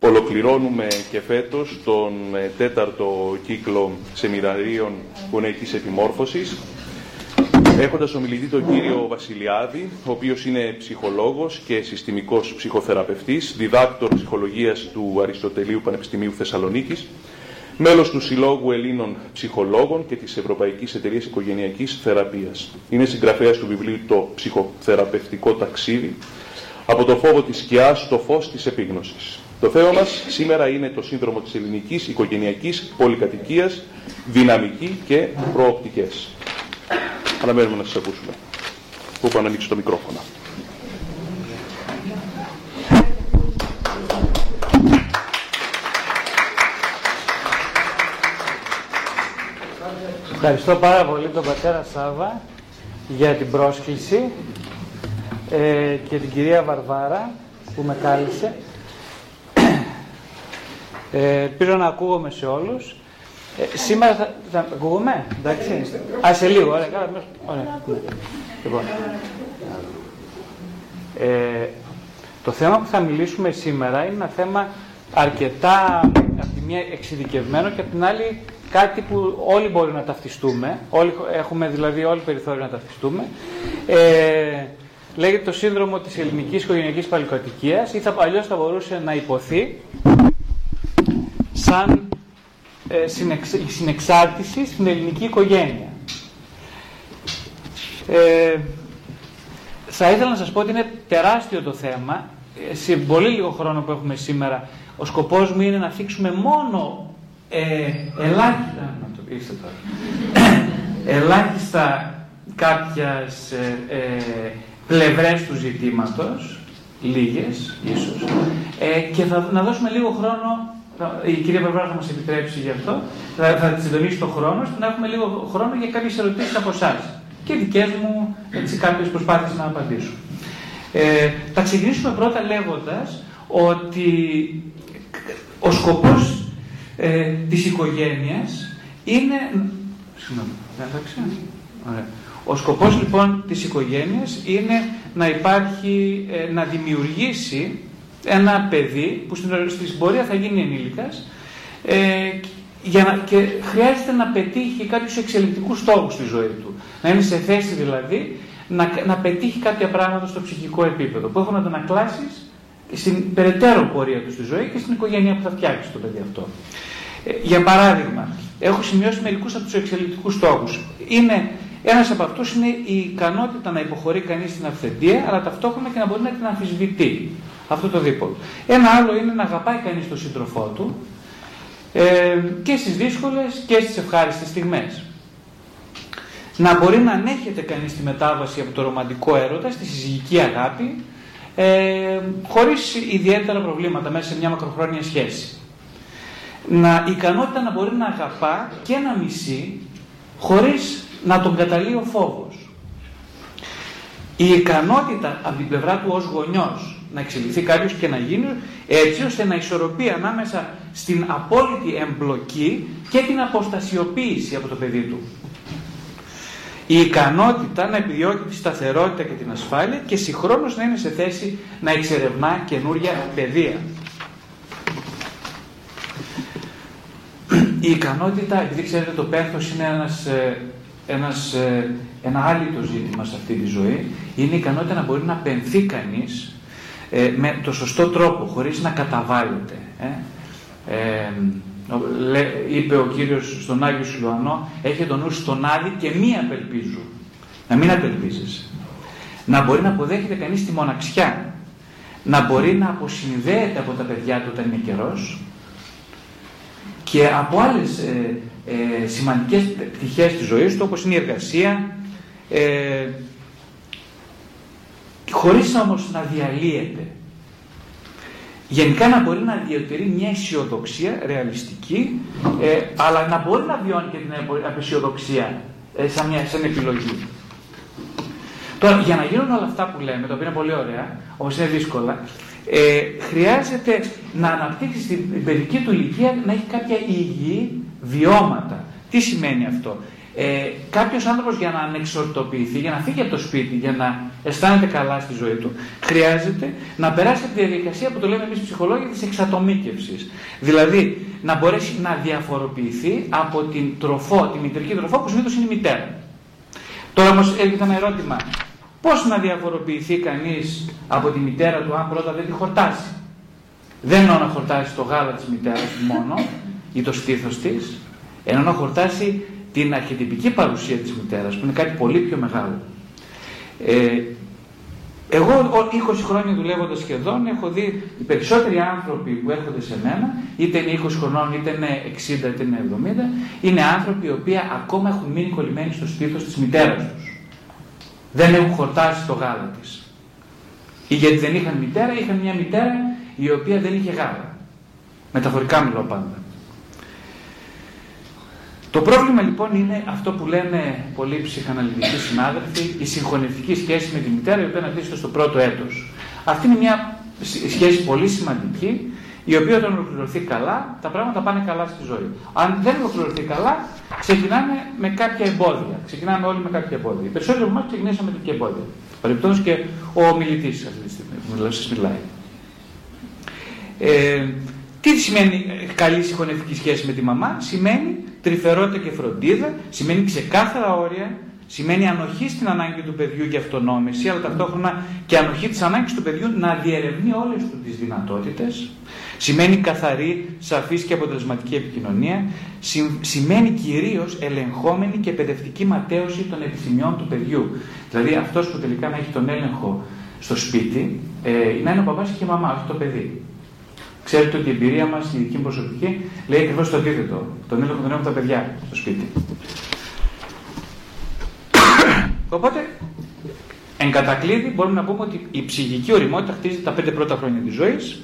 Ολοκληρώνουμε και φέτος τον ε, τέταρτο κύκλο σεμιναρίων γονεϊκής επιμόρφωσης έχοντας ομιλητή τον κύριο Βασιλιάδη, ο οποίος είναι ψυχολόγος και συστημικός ψυχοθεραπευτής, διδάκτορ ψυχολογίας του Αριστοτελείου Πανεπιστημίου Θεσσαλονίκης, μέλος του Συλλόγου Ελλήνων Ψυχολόγων και της Ευρωπαϊκής Εταιρείας Οικογενειακής Θεραπείας. Είναι συγγραφέας του βιβλίου «Το ψυχοθεραπευτικό ταξίδι», από το φόβο της σκιάς στο φως της επίγνωσης. Το θέμα μας σήμερα είναι το σύνδρομο της ελληνικής οικογενειακής πολυκατοικίας, δυναμική και προοπτικές. Αναμένουμε να σας ακούσουμε. Πού να ανοίξει το μικρόφωνο. Ευχαριστώ πάρα πολύ τον πατέρα Σάβα για την πρόσκληση ε, και την κυρία Βαρβάρα που με κάλεσε. Ε, ελπίζω να ακούγομαι σε όλους. Ε, σήμερα θα, θα ακούγομαι, εντάξει. Α, σε λίγο, ωραία, καλά, ωραία. Λοιπόν, ε, το θέμα που θα μιλήσουμε σήμερα είναι ένα θέμα αρκετά από τη μία εξειδικευμένο και από την άλλη κάτι που όλοι μπορεί να ταυτιστούμε, όλοι, έχουμε δηλαδή όλοι περιθώριο να ταυτιστούμε. Ε, λέγεται το σύνδρομο της ελληνικής οικογενειακής παλικοτικίας ή θα, αλλιώς θα μπορούσε να υποθεί σαν ε, συνεξάρτηση στην ελληνική οικογένεια. Ε, θα ήθελα να σας πω ότι είναι τεράστιο το θέμα. Ε, σε πολύ λίγο χρόνο που έχουμε σήμερα, ο σκοπός μου είναι να θίξουμε μόνο ε, ελάχιστα, να το πείστε τώρα, ελάχιστα κάποιες ε, ε, πλευρές του ζητήματος, λίγες ίσως, ε, και θα να δώσουμε λίγο χρόνο η κυρία Βαρβάρα θα μας επιτρέψει γι' αυτό, θα, θα συντονίσει το χρόνο, ώστε να έχουμε λίγο χρόνο για κάποιες ερωτήσεις από εσάς και δικές μου κάποιες προσπάθειες να απαντήσω. Ε, θα ξεκινήσουμε πρώτα λέγοντας ότι ο σκοπός ε, της οικογένειας είναι... Συγγνώμη, Ωραία. Ο σκοπός λοιπόν της οικογένειας είναι να υπάρχει, ε, να δημιουργήσει ένα παιδί που στην, πορεία θα γίνει ενήλικας ε, για να, και χρειάζεται να πετύχει κάποιους εξελικτικούς στόχους στη ζωή του. Να είναι σε θέση δηλαδή να, να πετύχει κάποια πράγματα στο ψυχικό επίπεδο που έχουν αντανακλάσεις στην περαιτέρω πορεία του στη ζωή και στην οικογένεια που θα φτιάξει το παιδί αυτό. Ε, για παράδειγμα, έχω σημειώσει μερικούς από τους εξελικτικούς στόχους. Είναι, ένας από αυτούς είναι η ικανότητα να υποχωρεί κανείς στην αυθεντία, αλλά ταυτόχρονα και να μπορεί να την αμφισβητεί αυτό το δίπολο. Ένα άλλο είναι να αγαπάει κανείς τον σύντροφό του ε, και στις δύσκολες και στις ευχάριστες στιγμές. Να μπορεί να ανέχεται κανείς τη μετάβαση από το ρομαντικό έρωτα στη συζυγική αγάπη ε, χωρίς ιδιαίτερα προβλήματα μέσα σε μια μακροχρόνια σχέση. Να, η ικανότητα να μπορεί να αγαπά και να μισεί χωρίς να τον καταλύει ο φόβος. Η ικανότητα από την πλευρά του ως γονιός να εξελιχθεί κάποιος και να γίνει έτσι ώστε να ισορροπεί ανάμεσα στην απόλυτη εμπλοκή και την αποστασιοποίηση από το παιδί του. Η ικανότητα να επιδιώκει τη σταθερότητα και την ασφάλεια και συγχρόνως να είναι σε θέση να εξερευνά καινούρια παιδεία. Η ικανότητα, επειδή ξέρετε το πένθος είναι ένας, ε, ένας, ε, ένα άλλο ζήτημα σε αυτή τη ζωή, είναι η ικανότητα να μπορεί να πενθεί κανείς ε, με το σωστό τρόπο, χωρίς να καταβάλλεται. Ε. Ε, είπε ο Κύριος στον Άγιο Σιλουανό, έχει τον νου στον Άδη και μη απελπίζου. Να μην απελπίζεσαι. Να μπορεί να αποδέχεται κανείς τη μοναξιά. Να μπορεί να αποσυνδέεται από τα παιδιά του όταν είναι καιρός και από άλλες ε, ε, σημαντικές πτυχές της ζωής του όπως είναι η εργασία, ε, χωρίς όμως να διαλύεται. Γενικά να μπορεί να διατηρεί μια αισιοδοξία ρεαλιστική, ε, αλλά να μπορεί να βιώνει και την απεσιοδοξία ε, σαν, μια, σαν επιλογή. Τώρα, για να γίνουν όλα αυτά που λέμε, τα οποία είναι πολύ ωραία, όμως είναι δύσκολα, ε, χρειάζεται να αναπτύξει στην παιδική του ηλικία να έχει κάποια υγιή βιώματα. Τι σημαίνει αυτό; Ε, Κάποιος άνθρωπος για να ανεξορτοποιηθεί, για να φύγει από το σπίτι, για να αισθάνεται καλά στη ζωή του, χρειάζεται να περάσει από τη διαδικασία που το λέμε εμείς ψυχολόγοι της εξατομίκευσης. Δηλαδή να μπορέσει να διαφοροποιηθεί από την τροφό, τη μητρική τροφό που συνήθως είναι η μητέρα. Τώρα όμως έρχεται ένα ερώτημα. Πώς να διαφοροποιηθεί κανείς από τη μητέρα του αν πρώτα δεν τη χορτάσει; Δεν εννοώ να χορτάσει το γάλα της μητέρας μόνο ή το στήθος της, ενώ να χορτάσει την αρχιτυπική παρουσία της μητέρας που είναι κάτι πολύ πιο μεγάλο. Ε, εγώ 20 χρόνια δουλεύοντας σχεδόν έχω δει οι περισσότεροι άνθρωποι που έρχονται σε μένα, είτε είναι 20 χρονών, είτε είναι 60, είτε είναι 70, είναι άνθρωποι οι οποίοι ακόμα έχουν μείνει κολλημένοι στο στήθος της μητέρας τους. Δεν έχουν χορτάσει το γάλα της. Ή γιατί δεν είχαν μητέρα, είχαν μια μητέρα η οποία δεν είχε γάλα. Μεταφορικά μιλώ πάντα. Το πρόβλημα λοιπόν είναι αυτό που λένε πολλοί ψυχαναλυτικοί συνάδελφοι, η συγχωνευτική σχέση με τη μητέρα, η οποία αναπτύσσεται στο πρώτο έτος. Αυτή είναι μια σχέση πολύ σημαντική, η οποία όταν ολοκληρωθεί καλά, τα πράγματα πάνε καλά στη ζωή. Αν δεν ολοκληρωθεί καλά, ξεκινάμε με κάποια εμπόδια. Ξεκινάμε όλοι με κάποια εμπόδια. Οι περισσότεροι από εμάς ξεκινήσαμε με τέτοια εμπόδια. Παρεμπιπτόντως και ο μιλητή αυτή τη στιγμή που σας μιλάει. Ε, τι σημαίνει καλή συγχωνευτική σχέση με τη μαμά, σημαίνει τρυφερότητα και φροντίδα, σημαίνει ξεκάθαρα όρια, σημαίνει ανοχή στην ανάγκη του παιδιού για αυτονόμηση, αλλά ταυτόχρονα και ανοχή της ανάγκης του παιδιού να διερευνεί όλες του τις δυνατότητες, σημαίνει καθαρή, σαφής και αποτελεσματική επικοινωνία, σημαίνει κυρίως ελεγχόμενη και παιδευτική ματέωση των επιθυμιών του παιδιού. Δηλαδή αυτός που τελικά να έχει τον έλεγχο στο σπίτι, ε, να είναι ο παπάς και η μαμά, όχι το παιδί. Ξέρετε ότι η εμπειρία μας, η δική μου προσωπική, λέει ακριβώς το αντίθετο. Τον έλεγχο τον έχουμε τα παιδιά στο σπίτι. Οπότε, εν κατακλείδη, μπορούμε να πούμε ότι η ψυχική οριμότητα χτίζεται τα πέντε πρώτα χρόνια της ζωής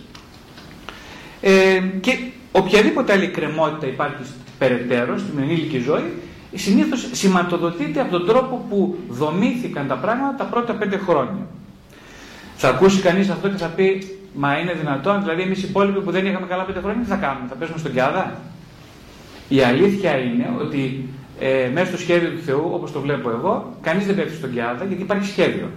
ε, και οποιαδήποτε άλλη κρεμότητα υπάρχει περαιτέρω στην ενήλικη ζωή, συνήθως σηματοδοτείται από τον τρόπο που δομήθηκαν τα πράγματα τα πρώτα πέντε χρόνια. Θα ακούσει κανείς αυτό και θα πει Μα είναι δυνατόν, δηλαδή εμείς οι υπόλοιποι που δεν είχαμε καλά πέντε χρόνια, τι θα κάνουμε, θα πέσουμε στον Κιάδα; Η αλήθεια είναι ότι ε, μέσα στο σχέδιο του Θεού, όπως το βλέπω εγώ, κανείς δεν πέφτει στον Κιάδα γιατί υπάρχει σχέδιο.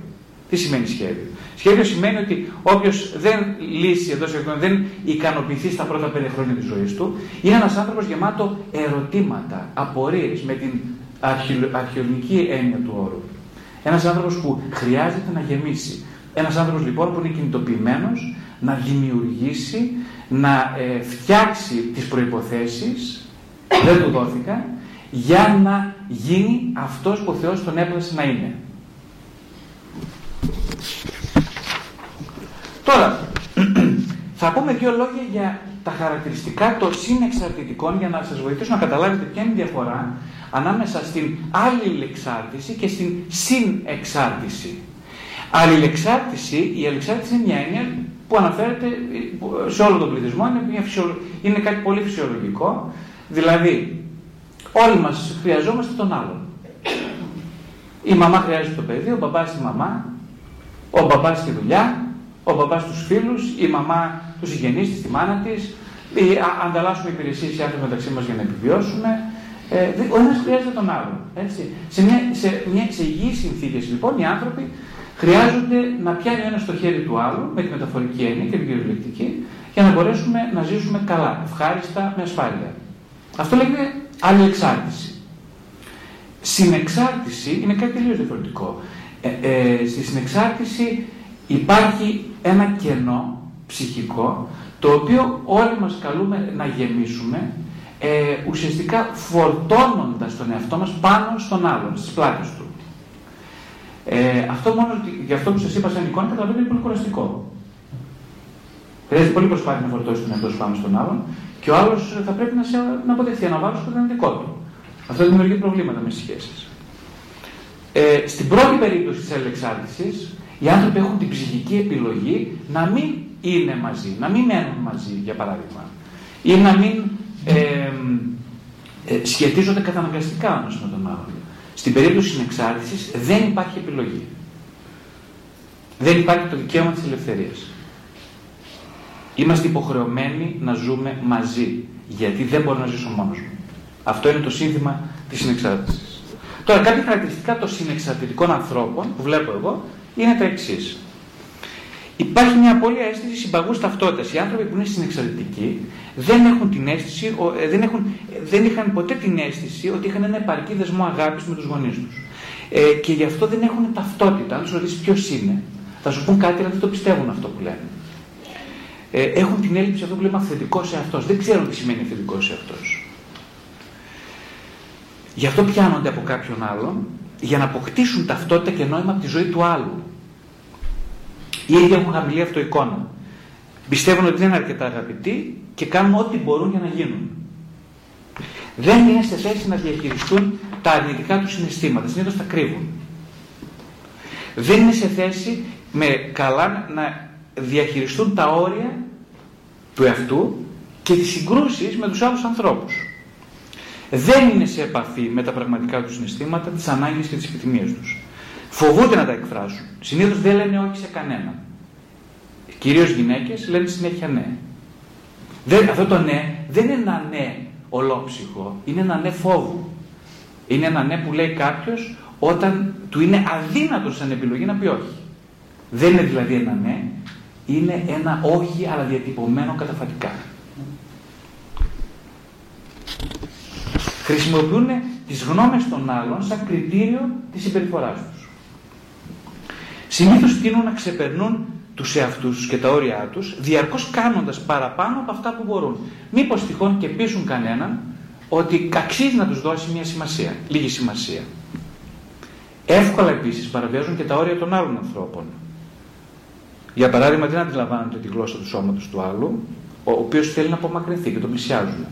Τι σημαίνει σχέδιο; Σχέδιο σημαίνει ότι όποιος δεν λύσει εντός εικόνα, δεν ικανοποιηθεί στα πρώτα πέντε χρόνια της ζωής του, είναι ένας άνθρωπος γεμάτο ερωτήματα, απορίες με την αρχαιολογική έννοια του όρου. Ένας άνθρωπος που χρειάζεται να γεμίσει. Ένας άνθρωπος λοιπόν που είναι κινητοποιημένος να δημιουργήσει, να ε, φτιάξει τις προϋποθέσεις, δεν του δόθηκαν, για να γίνει αυτός που ο Θεός τον έπλασε να είναι. Τώρα, θα πούμε δύο λόγια για τα χαρακτηριστικά των συνεξαρτητικών για να σας βοηθήσω να καταλάβετε ποια είναι η διαφορά ανάμεσα στην αλληλεξάρτηση και στην συνεξάρτηση. Αλληλεξάρτηση, η αλληλεξάρτηση είναι μια έννοια που αναφέρεται σε όλο τον πληθυσμό, είναι, μια είναι κάτι πολύ φυσιολογικό. Δηλαδή, όλοι μας χρειαζόμαστε τον άλλον. Η μαμά χρειάζεται το παιδί, ο μπαμπάς τη μαμά, ο μπαμπάς τη δουλειά, ο μπαμπάς τους φίλους, η μαμά τους συγγενείς της, τη μάνα της, ανταλλάσσουμε υπηρεσίες οι άνθρωποι μεταξύ μας για να επιβιώσουμε. Ε, ο ένας χρειάζεται τον άλλον. Έτσι. Σε μια, σε μια σε συνθήκες λοιπόν οι άνθρωποι χρειάζονται να πιάνει ο ένας το χέρι του άλλου, με τη μεταφορική έννοια και την κυριολεκτική, για να μπορέσουμε να ζήσουμε καλά, ευχάριστα, με ασφάλεια. Αυτό λέγεται άλλη εξάρτηση. Συνεξάρτηση είναι κάτι τελείως διαφορετικό. Ε, ε, στη συνεξάρτηση υπάρχει ένα κενό ψυχικό, το οποίο όλοι μας καλούμε να γεμίσουμε, ε, ουσιαστικά φορτώνοντας τον εαυτό μας πάνω στον άλλον, στις πλάτες του. Ε, αυτό μόνο για αυτό που σας είπα σαν εικόνα καταλαβαίνετε είναι πολύ κουραστικό. Χρειάζεται πολύ προσπάθεια να φορτώσει τον εαυτό σου πάνω στον άλλον και ο άλλος θα πρέπει να, σε, να αποδεχθεί, να βάλει στο δικό του. Αυτό δημιουργεί προβλήματα με τις σχέσεις. Ε, στην πρώτη περίπτωση της αλληλεξάρτησης, οι άνθρωποι έχουν την ψυχική επιλογή να μην είναι μαζί, να μην μένουν μαζί, για παράδειγμα, ή να μην ε, ε, σχετίζονται καταναγκαστικά ένας με τον άλλον. Στην περίπτωση συνεξάρτησης δεν υπάρχει επιλογή. Δεν υπάρχει το δικαίωμα της ελευθερίας. Είμαστε υποχρεωμένοι να ζούμε μαζί, γιατί δεν μπορώ να ζήσω μόνος μου. Αυτό είναι το σύνθημα της συνεξάρτησης. Τώρα, κάποια χαρακτηριστικά των συνεξαρτητικών ανθρώπων που βλέπω εγώ είναι τα εξής. Υπάρχει μια απώλεια αίσθησης συμπαγούς ταυτότητας. Οι άνθρωποι που είναι συνεξαρτητικοί δεν έχουν την αίσθηση, ε, δεν, έχουν, δεν είχαν ποτέ την αίσθηση ότι είχαν ένα επαρκή δεσμό αγάπης με τους γονείς τους. Ε, και γι' αυτό δεν έχουν ταυτότητα. Αν τους ρωτήσεις ποιος είναι, θα σου πούν κάτι, αλλά δεν το πιστεύουν αυτό που λένε. Ε, έχουν την έλλειψη αυτό που λέμε αυθεντικός αυτό. Δεν ξέρουν τι σημαίνει αυθεντικός αυτό. Γι' αυτό πιάνονται από κάποιον άλλον για να αποκτήσουν ταυτότητα και νόημα από τη ζωή του άλλου. Οι ίδιοι έχουν χαμηλή αυτοεικόνα. Πιστεύουν ότι δεν είναι αρκετά αγαπητοί και κάνουν ό,τι μπορούν για να γίνουν. Δεν είναι σε θέση να διαχειριστούν τα αρνητικά τους συναισθήματα. Συνήθως τα κρύβουν. Δεν είναι σε θέση με καλά να διαχειριστούν τα όρια του εαυτού και τις συγκρούσεις με τους άλλους ανθρώπους. Δεν είναι σε επαφή με τα πραγματικά τους συναισθήματα, τις ανάγκες και τις επιθυμίες τους. Φοβούνται να τα εκφράσουν. Συνήθως δεν λένε όχι σε κανένα. Κυρίως γυναίκες λένε συνέχεια ναι. Δεν, αυτό το ναι δεν είναι ένα ναι ολόψυχο, είναι ένα ναι φόβου. Είναι ένα ναι που λέει κάποιος όταν του είναι αδύνατο σαν επιλογή να πει όχι. Δεν είναι δηλαδή ένα ναι, είναι ένα όχι αλλά διατυπωμένο καταφατικά. Χρησιμοποιούν τις γνώμες των άλλων σαν κριτήριο της συμπεριφοράς τους. Συνήθως τείνουν να ξεπερνούν τους εαυτούς και τα όρια τους, διαρκώς κάνοντας παραπάνω από αυτά που μπορούν. Μήπως τυχόν και πείσουν κανέναν ότι αξίζει να τους δώσει μια σημασία, λίγη σημασία. Εύκολα επίσης παραβιάζουν και τα όρια των άλλων ανθρώπων. Για παράδειγμα, δεν αντιλαμβάνονται τη γλώσσα του σώματος του άλλου, ο οποίος θέλει να απομακρυνθεί και τον πλησιάζουν.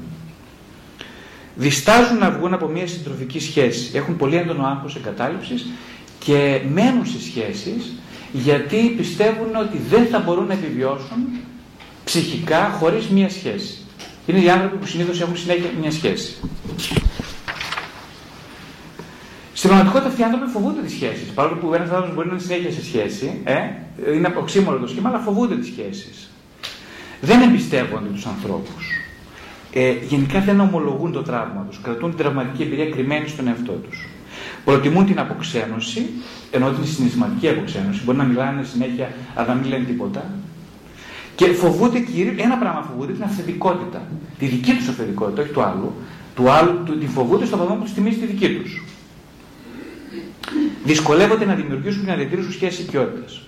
Διστάζουν να βγουν από μια συντροφική σχέση. Έχουν πολύ έντονο άγχος εγκατάλειψης και μένουν σε σχέσεις γιατί πιστεύουν ότι δεν θα μπορούν να επιβιώσουν ψυχικά χωρίς μια σχέση. Είναι οι άνθρωποι που συνήθως έχουν συνέχεια μια σχέση. Στην πραγματικότητα αυτοί οι άνθρωποι φοβούνται τις σχέσεις. Παρόλο που ένας άνθρωπος μπορεί να είναι συνέχεια σε σχέση, ε, είναι αποξύμορο το σχήμα, αλλά φοβούνται τις σχέσεις. Δεν εμπιστεύονται τους ανθρώπους. Ε, γενικά δεν ομολογούν το τραύμα τους. Κρατούν την τραυματική εμπειρία κρυμμένη στον εαυτό τους. Προτιμούν την αποξένωση, ενώ την συναισθηματική αποξένωση. Μπορεί να μιλάνε συνέχεια, αλλά να μην λένε τίποτα. Και φοβούνται κυρίω, ένα πράγμα φοβούνται, την αυθεντικότητα. Τη δική τους αυθεντικότητα, όχι του άλλου. Του άλλου του, την φοβούνται στο βαθμό που τους θυμίζει τη δική τους. Δυσκολεύονται να δημιουργήσουν και να διατηρήσουν σχέσεις οικειότητας.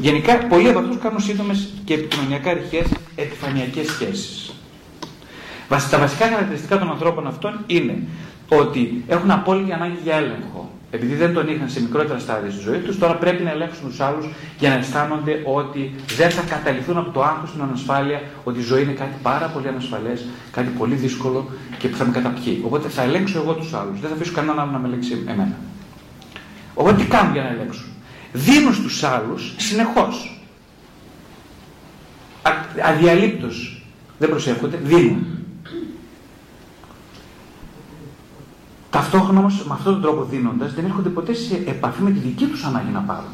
Γενικά, πολλοί από αυτούς κάνουν σύντομες και επικοινωνιακά ρηχέ επιφανειακές σχέσεις. Τα βασικά χαρακτηριστικά των ανθρώπων αυτών είναι ότι έχουν απόλυτη ανάγκη για έλεγχο. Επειδή δεν τον είχαν σε μικρότερα στάδια στη ζωή τους, τώρα πρέπει να ελέγξουν τους άλλους για να αισθάνονται ότι δεν θα καταληθούν από το άγχος στην ανασφάλεια, ότι η ζωή είναι κάτι πάρα πολύ ανασφαλές, κάτι πολύ δύσκολο και που θα με καταπιεί. Οπότε θα ελέγξω εγώ τους άλλους. Δεν θα αφήσω κανέναν άλλο να με ελέγξει εμένα. Οπότε τι κάνουν για να ελέγξουν. Δίνουν στους άλλους συνεχώς. Αδιαλείπτως. Δεν προσεύχονται, δίνουν. Ταυτόχρονα όμως με αυτόν τον τρόπο δίνοντας δεν έρχονται ποτέ σε επαφή με τη δική τους ανάγκη να πάρουν.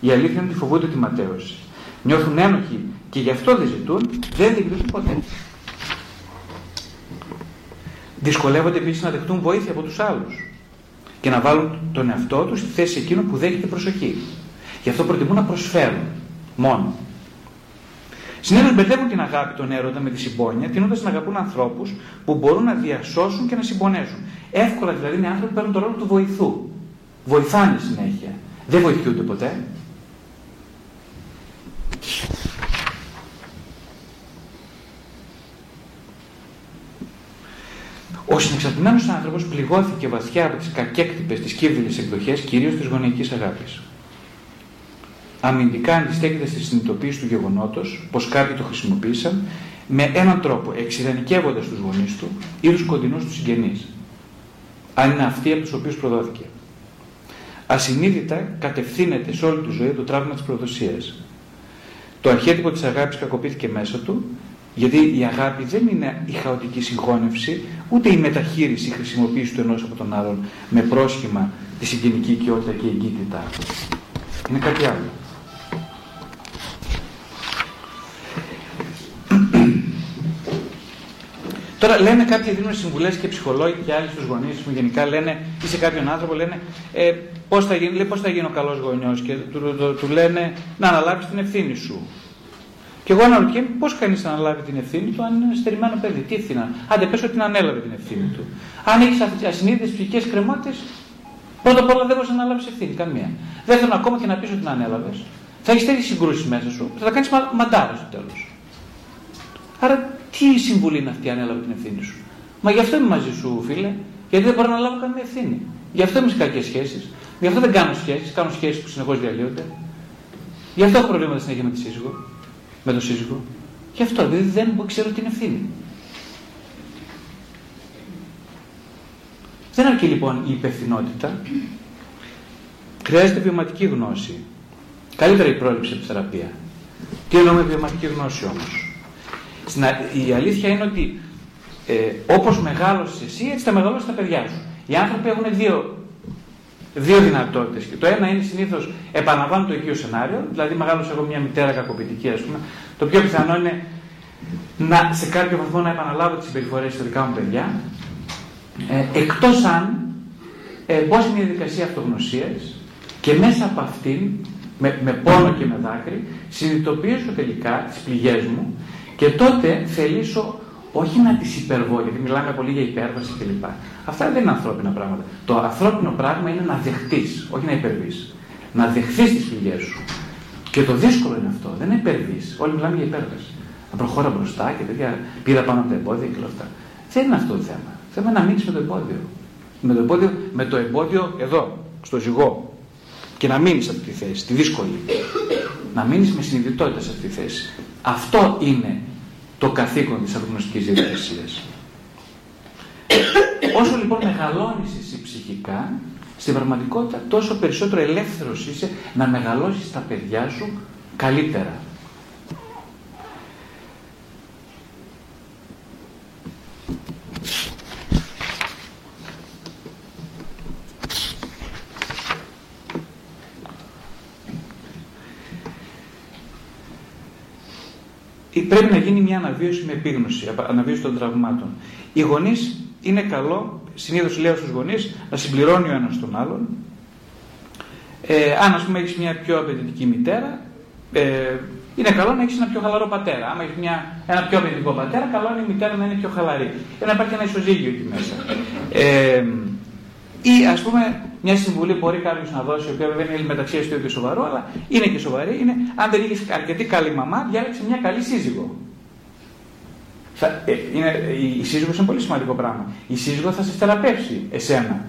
Η αλήθεια είναι ότι φοβούνται τη ματέωση. Νιώθουν ένοχοι και γι' αυτό δεν ζητούν, δεν διεκδικούν ποτέ. Δυσκολεύονται επίσης να δεχτούν βοήθεια από τους άλλους και να βάλουν τον εαυτό τους στη θέση εκείνου που δέχεται προσοχή. Γι' αυτό προτιμούν να προσφέρουν μόνο. Συνήθω μπερδεύουν την αγάπη των έρωτα με τη συμπόνια, τείνοντα να αγαπούν ανθρώπους που μπορούν να διασώσουν και να συμπονέσουν. Εύκολα δηλαδή είναι άνθρωποι που παίρνουν τον ρόλο του βοηθού. Βοηθάνε συνέχεια. Δεν βοηθούνται ποτέ. Ο συνεξαρτημένος άνθρωπος πληγώθηκε βαθιά από τις κακέκτυπες, τις κύβδηλε εκδοχές, κυρίως της γονεϊκής αγάπης αμυντικά αντιστέκεται στη συνειδητοποίηση του γεγονότος πως κάποιοι το χρησιμοποίησαν με έναν τρόπο, εξειδανικεύοντας τους γονείς του ή τους κοντινούς τους συγγενείς. Αν είναι αυτοί από τους οποίους προδόθηκε. Ασυνείδητα κατευθύνεται σε όλη τη ζωή το τραύμα της προδοσίας. Το αρχέτυπο της αγάπης κακοποιήθηκε μέσα του, γιατί η αγάπη δεν είναι η χαοτική συγχώνευση, ούτε η μεταχείριση, η χρησιμοποίηση του ενός από τον άλλον με πρόσχημα τη συγγενική οικειότητα και εγκύτητά. Είναι κάτι άλλο. Τώρα λένε κάποιοι δίνουν συμβουλές και ψυχολόγοι και άλλοι στους γονείς που γενικά λένε ή σε κάποιον άνθρωπο λένε ε, πώς θα, γίνει, πώς θα γίνει ο καλός γονιός και του, του, του, λένε να αναλάβεις την ευθύνη σου. Και εγώ αναρωτιέμαι πώς κανείς να αναλάβει την ευθύνη του αν είναι στερημένο παιδί; Τι ευθύνη. Άντε πες ότι ανέλαβε την ευθύνη του. Αν έχεις ασυνείδητες ψυχικές κρεμότητες, πρώτα απ' όλα δεν μπορείς να αναλάβεις ευθύνη. Καμία. Δεύτερον, ακόμα και να πεις ότι την ανέλαβες, θα έχεις τέτοιες συγκρούσεις μέσα σου θα τα κάνεις μαντάρα στο τέλος. Άρα τι συμβουλή είναι αυτή αν έλαβε την ευθύνη σου; Μα γι' αυτό είμαι μαζί σου, φίλε, γιατί δεν μπορώ να λάβω καμία ευθύνη. Γι' αυτό είμαι σε κακές σχέσεις. Γι' αυτό δεν κάνω σχέσεις. Κάνω σχέσεις που συνεχώς διαλύονται. Γι' αυτό έχω προβλήματα συνέχεια με τη σύζυγο. Με τον σύζυγο. Γι' αυτό, δηλαδή δεν ξέρω την ευθύνη. Δεν αρκεί λοιπόν η υπευθυνότητα. Χρειάζεται βιωματική γνώση. Καλύτερα η πρόληψη από θεραπεία. Τι εννοώ με βιωματική γνώση όμως; Η αλήθεια είναι ότι ε, όπως μεγάλωσες εσύ, έτσι θα μεγαλώσει τα παιδιά σου. Οι άνθρωποι έχουν δύο, δύο δυνατότητες. Το ένα είναι συνήθως επαναλαμβάνουν το ίδιο σενάριο, δηλαδή μεγάλωσε εγώ μια μητέρα κακοποιητική ας πούμε. Το πιο πιθανό είναι να, σε κάποιο βαθμό να επαναλάβω τις συμπεριφορές στα δικά μου παιδιά, ε, εκτός αν ε, μπω σε μια διαδικασία αυτογνωσίας και μέσα από αυτήν, με, με πόνο και με δάκρυ, συνειδητοποιήσω τελικά τις πληγές μου και τότε θελήσω όχι να τις υπερβώ, γιατί μιλάμε πολύ για υπέρβαση κλπ. Αυτά δεν είναι ανθρώπινα πράγματα. Το ανθρώπινο πράγμα είναι να δεχτείς, όχι να υπερβείς. Να δεχθείς τις πληγές σου. Και το δύσκολο είναι αυτό, δεν είναι υπερβείς. Όλοι μιλάμε για υπέρβαση. Να προχώρα μπροστά και τέτοια πήρα πάνω από τα εμπόδια και όλα αυτά. Δεν είναι αυτό το θέμα. Το θέμα είναι να μείνεις με το εμπόδιο. Με το εμπόδιο, με το εμπόδιο εδώ, στο ζυγό. Και να μείνεις σε αυτή τη θέση, τη δύσκολη. Να μείνεις με συνειδητότητα σε αυτή τη θέση. Αυτό είναι το καθήκον της αγνωστικής διαδικασίας. Όσο λοιπόν μεγαλώνεις εσύ ψυχικά, στην πραγματικότητα τόσο περισσότερο ελεύθερος είσαι να μεγαλώσεις τα παιδιά σου καλύτερα. Πρέπει να γίνει μια αναβίωση με επίγνωση, αναβίωση των τραυμάτων. Οι γονείς είναι καλό, συνήθως λέω στους γονείς, να συμπληρώνει ο ένας τον άλλον. Ε, αν ας πούμε έχεις μια πιο απαιτητική μητέρα, ε, είναι καλό να έχεις ένα πιο χαλαρό πατέρα. Αν έχεις ένα πιο απαιτητικό πατέρα, καλό είναι η μητέρα να είναι πιο χαλαρή. Για να υπάρχει ένα ισοζύγιο εκεί μέσα. Ε, ή ας πούμε μια συμβουλή μπορεί κάποιος να δώσει, η οποία βέβαια είναι μεταξύ του και σοβαρό, αλλά είναι και σοβαρή, είναι αν δεν είχες αρκετή καλή μαμά, διάλεξε μια καλή σύζυγο. Θα, ε, είναι, η, η σύζυγος είναι πολύ σημαντικό πράγμα. Η σύζυγο θα σε θεραπεύσει εσένα,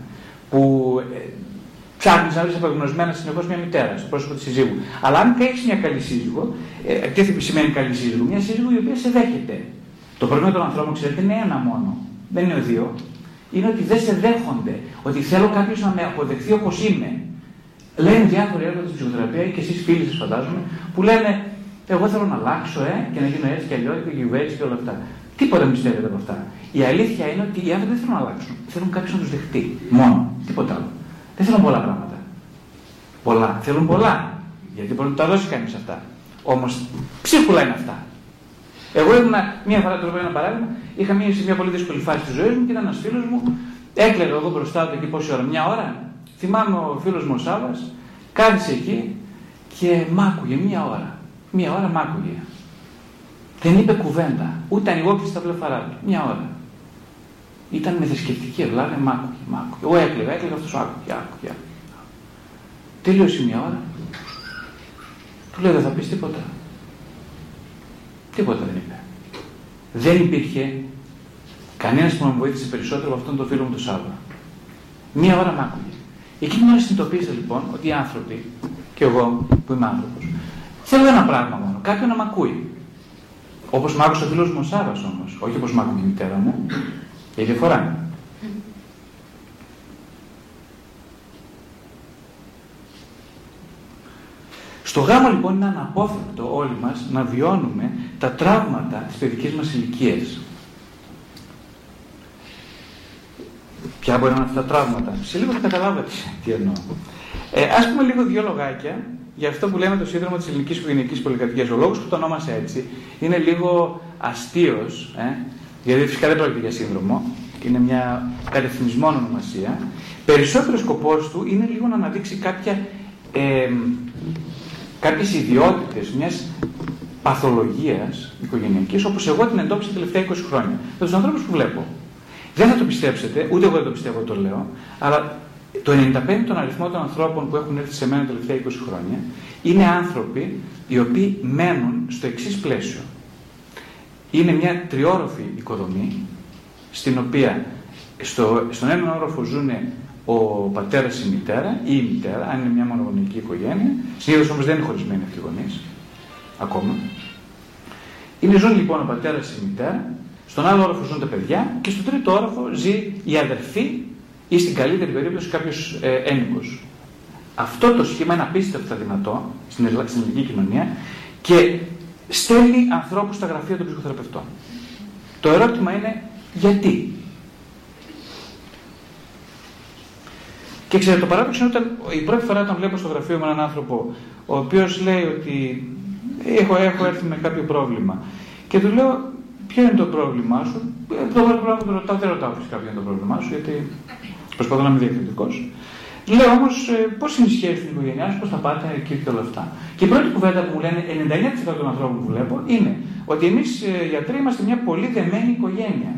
που ε, ψάχνεις να βρεις απεγνωσμένα συνεχώς μια μητέρα στο πρόσωπο της σύζυγου. Αλλά αν έχεις μια καλή σύζυγο, ε, τι σημαίνει καλή σύζυγο, μια σύζυγο η οποία σε δέχεται. Το πρόβλημα των ανθρώπων, ξέρετε, είναι ένα μόνο. Δεν είναι ο δύο είναι ότι δεν σε δέχονται. Ότι θέλω κάποιος να με αποδεχθεί όπως είμαι. Λένε διάφοροι έργα στην ψυχοθεραπείας και εσείς φίλοι σας φαντάζομαι, που λένε Εγώ θέλω να αλλάξω, ε, και να γίνω έτσι και αλλιώς και έτσι και όλα αυτά. Τίποτα μην πιστεύετε από αυτά. Η αλήθεια είναι ότι οι άνθρωποι δεν θέλουν να αλλάξουν. Θέλουν κάποιος να τους δεχτεί. Μόνο. Τίποτα άλλο. Δεν θέλουν πολλά πράγματα. Πολλά. Θέλουν πολλά. Γιατί μπορεί να τα δώσει κανείς αυτά. Όμως ψίχουλα είναι αυτά. Εγώ ήμουν μία φορά, το ένα παράδειγμα, είχα μείνει σε μια πολύ δύσκολη φάση της ζωής μου και ήταν ένας φίλος μου, έκλαιγα εγώ μπροστά του εκεί πόση ώρα, μια ώρα. Θυμάμαι ο φίλος μου ο Σάβα, κάθισε εκεί και μ' άκουγε μία ώρα. Μία ώρα μ' άκουγε. Δεν είπε κουβέντα, ούτε ανοιγόκλεισε τα βλεφαρά του. Μία ώρα. Ήταν με θρησκευτική ευλάβεια, μ' άκουγε, μ' άκουγε. Εγώ έκλαιγα, έκλαιγα αυτός άκουγε, άκουγε. Τελείωσε μία ώρα. Του λέω δεν θα πεις τίποτα. Τίποτα δεν είπε. Δεν υπήρχε κανένας που να με βοήθησε περισσότερο από αυτόν τον φίλο μου τον Σάββα. Μία ώρα μ' άκουγε. Εκείνη την ώρα συνειδητοποίησα λοιπόν ότι οι άνθρωποι, και εγώ που είμαι άνθρωπος, θέλω ένα πράγμα μόνο. Κάποιον να μ' ακούει. Όπως μ' άκουσε ο φίλος μου ο Σάββας όμως. Όχι όπως μ' άκουγε η μητέρα μου. Έχει διαφορά. Στο γάμο λοιπόν είναι αναπόφευκτο όλοι μας να βιώνουμε τα τραύματα της παιδικής μας ηλικίας. Ποια μπορεί να είναι αυτά τα τραύματα; Σε λίγο θα καταλάβετε τι εννοώ. Ε, ας πούμε λίγο δύο λογάκια για αυτό που λέμε το σύνδρομο της ελληνικής οικογενειακής πολυκατοικίας. Ο λόγος που το ονόμασα έτσι είναι λίγο αστείος. Ε. γιατί φυσικά δεν πρόκειται για σύνδρομο, είναι μια κατευθυνισμόν ονομασία, περισσότερο σκοπός του είναι λίγο να αναδείξει κάποια, ε, κάποιες ιδιότητες μιας παθολογίας οικογενειακής, όπως εγώ την εντόπισα τα τελευταία 20 χρόνια. Με τους ανθρώπους που βλέπω. Δεν θα το πιστέψετε, ούτε εγώ δεν το πιστεύω το λέω, αλλά το 95% των αριθμών των ανθρώπων που έχουν έρθει σε μένα τα τελευταία 20 χρόνια είναι άνθρωποι οι οποίοι μένουν στο εξής πλαίσιο. Είναι μια τριόροφη οικοδομή, στην οποία στο, στον έναν όροφο ζουν ο πατέρας ή η μητέρα ή η μητέρα, αν είναι μια μονογονική οικογένεια. Συνήθως όμως δεν είναι χωρισμένοι αυτοί οι γονείς, ακόμα. Είναι ζουν λοιπόν ο πατέρας ή η μητέρα, στον άλλο όροφο ζουν τα παιδιά και στο τρίτο όροφο ζει η αδερφή ή στην καλύτερη περίπτωση κάποιος ε, ένικος. Αυτό το σχήμα είναι απίστευτα δυνατό στην ελληνική κοινωνία και στέλνει ανθρώπους στα γραφεία των ψυχοθεραπευτών. Το ερώτημα είναι γιατί. Και ξέρετε, το παράδοξο είναι όταν η πρώτη φορά όταν βλέπω στο γραφείο με έναν άνθρωπο, ο οποίος λέει ότι έχω, έχω έρθει με κάποιο πρόβλημα. Και του λέω, Ποιο είναι το πρόβλημά σου; Ε, το πρόβλημα που ρωτάω, δεν ρωτάω φυσικά ποιο είναι το πρόβλημά σου, γιατί προσπαθώ να είμαι διακριτικός. Λέω όμως ε, πώς είναι η σχέση στην οικογένειά σου, πώς θα πάτε εκεί και όλα αυτά. Και η πρώτη κουβέντα που μου λένε 99% των ανθρώπων που βλέπω είναι ότι εμείς ε, γιατροί είμαστε μια πολύ δεμένη οικογένεια.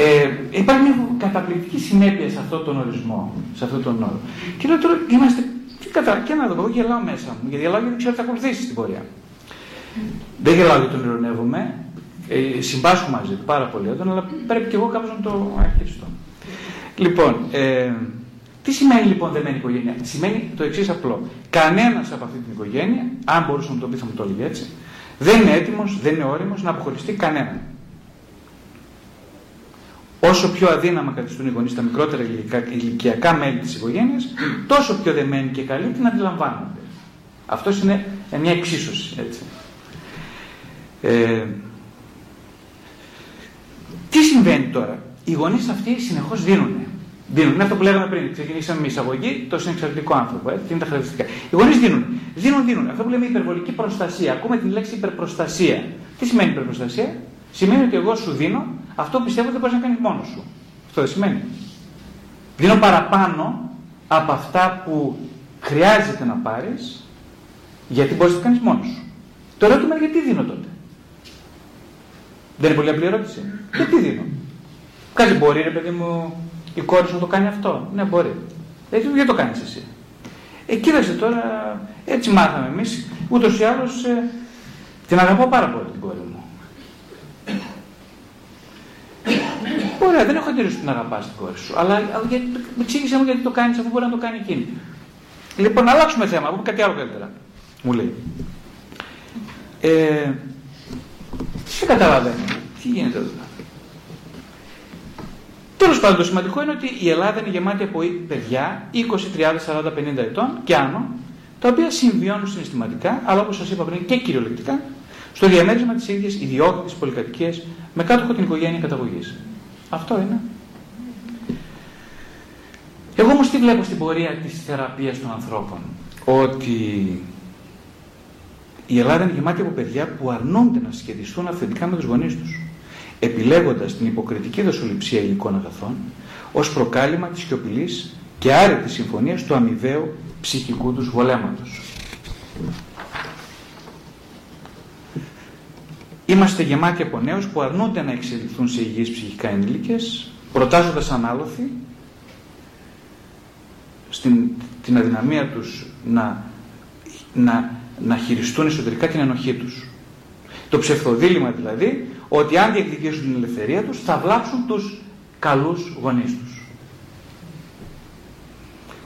Ε, υπάρχει μια καταπληκτική συνέπεια σε αυτόν τον ορισμό, σε αυτόν τον όρο. Και λέω τώρα είμαστε. Τι κατά, και να δω, εγώ γελάω μέσα μου, γιατί γελάω γιατί δεν ξέρω τι θα ακολουθήσει στην πορεία. Δεν γελάω γιατί τον ειρωνεύομαι. Ε, συμπάσχω μαζί του πάρα πολύ έντονα, αλλά πρέπει και εγώ κάπως να το αρχίσω. Λοιπόν, ε, τι σημαίνει λοιπόν δεμένη οικογένεια; Σημαίνει το εξής απλό. Κανένας από αυτή την οικογένεια, αν μπορούσε να το πει, θα μου το έλεγε έτσι, δεν είναι έτοιμος, δεν είναι όριμος να αποχωριστεί κανέναν. Όσο πιο αδύναμα καθιστούν οι γονείς τα μικρότερα ηλικιακά μέλη της οικογένειας, τόσο πιο δεμένοι και καλοί την αντιλαμβάνονται. Αυτός είναι μια εξίσωση. Έτσι. Ε, τι συμβαίνει τώρα; Οι γονείς αυτοί συνεχώς δίνουν. Δίνουν. Είναι αυτό που λέγαμε πριν. Ξεκινήσαμε με εισαγωγή, το συνεξαρτητικό άνθρωπο. Έτσι, είναι τα χαρακτηριστικά. Οι γονείς δίνουν. Δίνουν, δίνουν. Αυτό που λέμε υπερβολική προστασία. Ακούμε την λέξη υπερπροστασία. Τι σημαίνει υπερπροστασία; Σημαίνει ότι εγώ σου δίνω αυτό που πιστεύω ότι δεν μπορείς να κάνεις μόνος σου. Αυτό δεν σημαίνει. Δίνω παραπάνω από αυτά που χρειάζεται να πάρεις γιατί μπορείς να το κάνεις μόνος σου. Το ερώτημα είναι γιατί δίνω τότε. Δεν είναι πολύ απλή ερώτηση. Γιατί δίνω. Κάτι μπορεί, ρε παιδί μου, η κόρη σου να το κάνει αυτό. Ναι, μπορεί. Ε, γιατί το κάνεις εσύ. Ε, κοίταξε τώρα, έτσι μάθαμε εμείς. Ούτως ή άλλως ε, την αγαπώ πάρα πολύ την κόρη μου. Ωραία, δεν έχω αντίρρηση την αγαπάς την κόρη σου. Αλλά εξήγησε μου γιατί το κάνεις αφού μπορεί να το κάνει εκείνη. Λοιπόν, να αλλάξουμε θέμα, πούμε κάτι άλλο καλύτερα. Μου λέει. Ε, δεν καταλαβαίνω. Τι γίνεται εδώ; Τέλος πάντων, το σημαντικό είναι ότι η Ελλάδα είναι γεμάτη από παιδιά 20, 30, 40, 50 ετών και άνω, τα οποία συμβιώνουν συναισθηματικά, αλλά όπως σας είπα πριν και κυριολεκτικά, στο διαμέρισμα της ίδιας ιδιότητα πολυκατοικίας με κάτοχο την οικογένεια καταγωγής. Αυτό είναι. Εγώ όμως τι βλέπω στην πορεία της θεραπείας των ανθρώπων; Ότι η Ελλάδα είναι γεμάτη από παιδιά που αρνούνται να συσχετιστούν αυθεντικά με τους γονείς τους, επιλέγοντας την υποκριτική δοσοληψία υλικών αγαθών ως προκάλημα της σιωπηλής και άρετη συμφωνίας του αμοιβαίου ψυχικού τους βολέματος. Είμαστε γεμάτοι από νέους που αρνούνται να εξελιχθούν σε υγιείς ψυχικά ενήλικες, προτάζοντας ανάλοθη στην την αδυναμία τους να, να να χειριστούν εσωτερικά την ενοχή τους. Το ψευδοδήλημα δηλαδή ότι αν διεκδικήσουν την ελευθερία τους θα βλάψουν τους καλούς γονείς τους.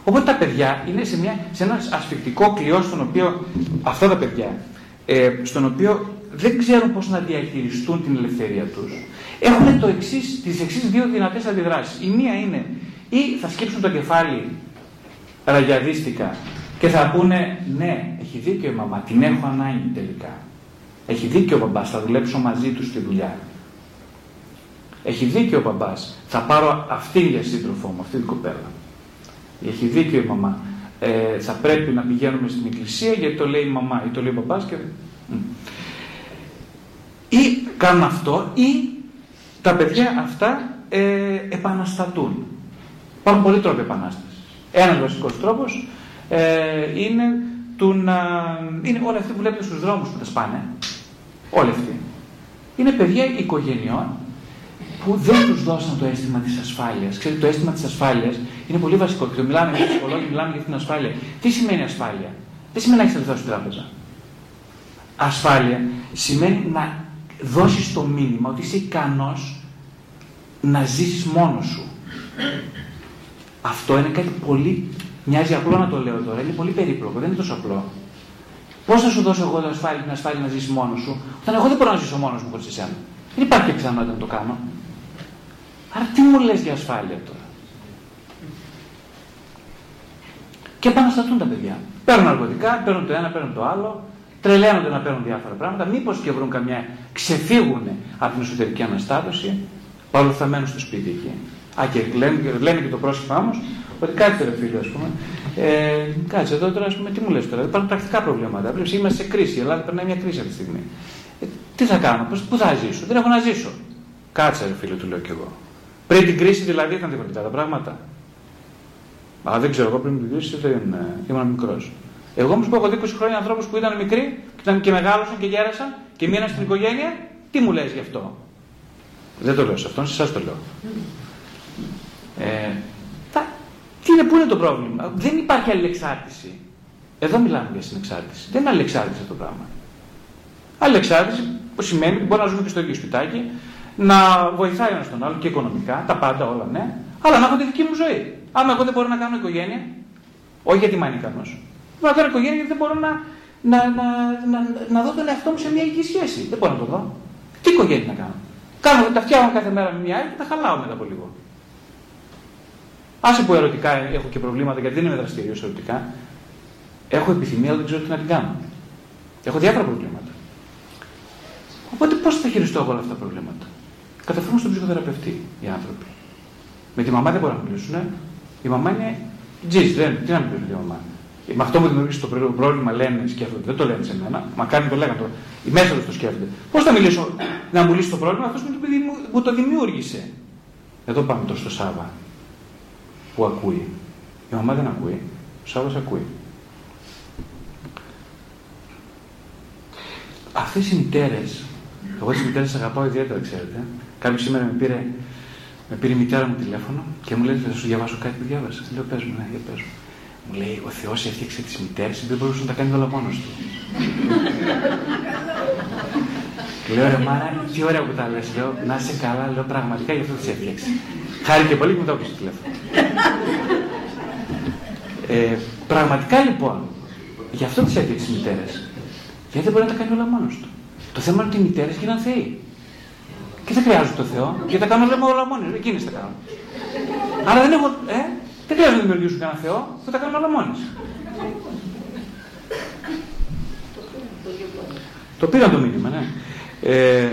Οπότε τα παιδιά είναι σε, μια, σε ένα ασφικτικό κλειό στον οποίο, αυτά τα παιδιά, ε, στον οποίο δεν ξέρουν πώς να διαχειριστούν την ελευθερία τους. Έχουν το εξής, τις εξής δύο δυνατές αντιδράσεις. Η μία είναι ή θα σκύψουν το κεφάλι ραγιαδίστικα και θα πούνε ναι, έχει δίκιο η μαμά, την έχω ανάγκη τελικά. Έχει δίκιο ο μπαμπάς, θα δουλέψω μαζί του στη δουλειά. Έχει δίκιο ο μπαμπάς, θα πάρω αυτήν για σύντροφό μου, αυτή την κοπέλα. Έχει δίκιο η μαμά, ε, θα πρέπει να πηγαίνουμε στην εκκλησία γιατί το λέει η μαμά ή το λέει ο μπαμπάς και... Ή κάνουν αυτό ή τα παιδιά αυτά ε, επαναστατούν. Υπάρχουν πολλοί τρόποι επανάστασης. Ένας βασικός τρόπος ε, είναι, του να, είναι όλοι αυτοί που βλέπετε στους δρόμους που τα σπάνε. Όλοι αυτοί. Είναι παιδιά οικογενειών που δεν τους δώσαν το αίσθημα της ασφάλειας. Ξέρετε, το αίσθημα της ασφάλειας είναι πολύ βασικό. Και το μιλάμε για ψυχολόγοι, μιλάμε για την ασφάλεια. Τι σημαίνει ασφάλεια, Δεν σημαίνει να έχεις λεφτά στην τράπεζα. Ασφάλεια σημαίνει να δώσεις το μήνυμα ότι είσαι ικανός να ζήσεις μόνος σου. Αυτό είναι κάτι πολύ. Μοιάζει απλό να το λέω τώρα, είναι πολύ περίπλοκο, δεν είναι τόσο απλό. Πώς θα σου δώσω εγώ την ασφάλεια, την ασφάλεια να ζήσεις μόνος σου, όταν εγώ δεν μπορώ να ζήσω μόνος μου χωρίς εσένα. Δεν υπάρχει πιθανότητα να το κάνω. Άρα τι μου λες για ασφάλεια τώρα; Και επαναστατούν τα παιδιά. Παίρνουν ναρκωτικά, παίρνουν το ένα, παίρνουν το άλλο, τρελαίνονται να παίρνουν διάφορα πράγματα, μήπως και βρουν καμιά, ξεφύγουν από την εσωτερική αναστάτωση, παρόλο θα μένουν στο σπίτι εκεί. Α, και λένε, λένε και το πρόσωπο όμω ότι κάτσε ρε φίλε, ας πούμε. Ε, κάτσε εδώ τώρα, ας πούμε, τι μου λες τώρα. Υπάρχουν πρακτικά προβλήματα. Πρέπει είμαστε σε κρίση. Η Ελλάδα περνάει μια κρίση αυτή τη στιγμή. Ε, τι θα κάνω, πού θα ζήσω, δεν έχω να ζήσω. Κάτσε ρε φίλε, του λέω κι εγώ. Πριν την κρίση δηλαδή ήταν διαφορετικά τα πράγματα. Α, δεν ξέρω, εγώ πριν την κρίση δεν ε, ήμουν μικρός. Εγώ όμως που έχω 20 χρόνια ανθρώπους που ήταν μικροί και, ήταν και μεγάλωσαν και γέρασαν και μείναν στην οικογένεια, τι μου λες γι' αυτό; Δεν το λέω σε αυτόν, σε εσάς το λέω. Ε, τα, τι είναι, πού είναι το πρόβλημα; Δεν υπάρχει αλληλεξάρτηση. Εδώ μιλάμε για συνεξάρτηση. Δεν είναι αλληλεξάρτηση αυτό το πράγμα. Αλληλεξάρτηση που σημαίνει ότι μπορούμε να ζούμε και στο ίδιο σπιτάκι, να βοηθάει ένας τον άλλο και οικονομικά, τα πάντα όλα ναι, αλλά να έχω τη δική μου ζωή. Άμα εγώ δεν μπορώ να κάνω οικογένεια, όχι γιατί είμαι ανίκανος, μπορώ να κάνω οικογένεια γιατί δεν μπορώ να, να, να, να, να δω τον εαυτό μου σε μια ηλική σχέση. Δεν μπορώ να το δω. Τι οικογένεια να κάνω. Κάνω, τα φτιάχνω κάθε μέρα με μια άλλη και τα χαλάω μετά από λίγο. Άσε που ερωτικά έχω και προβλήματα γιατί δεν είμαι δραστηριό ερωτικά. Έχω επιθυμία, αλλά δεν ξέρω τι να την κάνω. Έχω διάφορα προβλήματα. Οπότε πώς θα χειριστώ εγώ όλα αυτά τα προβλήματα; Καταφύγουν στον ψυχοθεραπευτή οι άνθρωποι. Με τη μαμά δεν μπορούν να μιλήσουν. Η μαμά είναι τζιζ, δεν, τι να μιλήσουν τη μαμά; Με αυτό που δημιουργήσει το πρόβλημα λένε, σκέφτονται, δεν το λένε σε μένα, μα κάνει το λέγανε το. Οι μέσα του το σκέφτονται. Πώς θα μιλήσω να μου λύσει το πρόβλημα αυτός που, που το δημιούργησε; Εδώ πάμε τώρα στο Σάβα που ακούει. Η μαμά δεν ακούει. Ο Σάβα ακούει. Αυτές οι μητέρες, εγώ τις μητέρες αγαπάω ιδιαίτερα, ξέρετε, Κάποιος σήμερα με πήρε, με πήρε η μητέρα μου τηλέφωνο και μου λέει: Θα σου διαβάσω κάτι που διάβασα. Λέω: Πες μου, ναι, για πες μου. Μου λέει: Ο Θεός έφτιαξε τις μητέρες δεν μπορούσε να τα κάνει όλα μόνος του. λέω: Ρε Μάρα, τι ωραία που τα λες. Λέω: Να είσαι καλά, λέω πραγματικά γι' αυτό τις έφτιαξε. Χάρη και πολύ που μου το έπεισε τηλέφωνο. Ε, πραγματικά λοιπόν, γι' αυτό τις έφτιαξε τις μητέρες. Γιατί δεν μπορεί να τα κάνει όλα μόνος του. Το θέμα είναι ότι οι μητέρες γίναν θεοί. Και δεν χρειάζονται το Θεό. Και τα κάνουν λέμε όλα μόνοι. Εκείνες τα κάνουν. Άρα δεν έχω. Ε, δεν χρειάζεται να δημιουργήσουν κανένα Θεό. Θα τα κάνουν όλα μόνοι. Το πήρα το μήνυμα, ναι. Ε,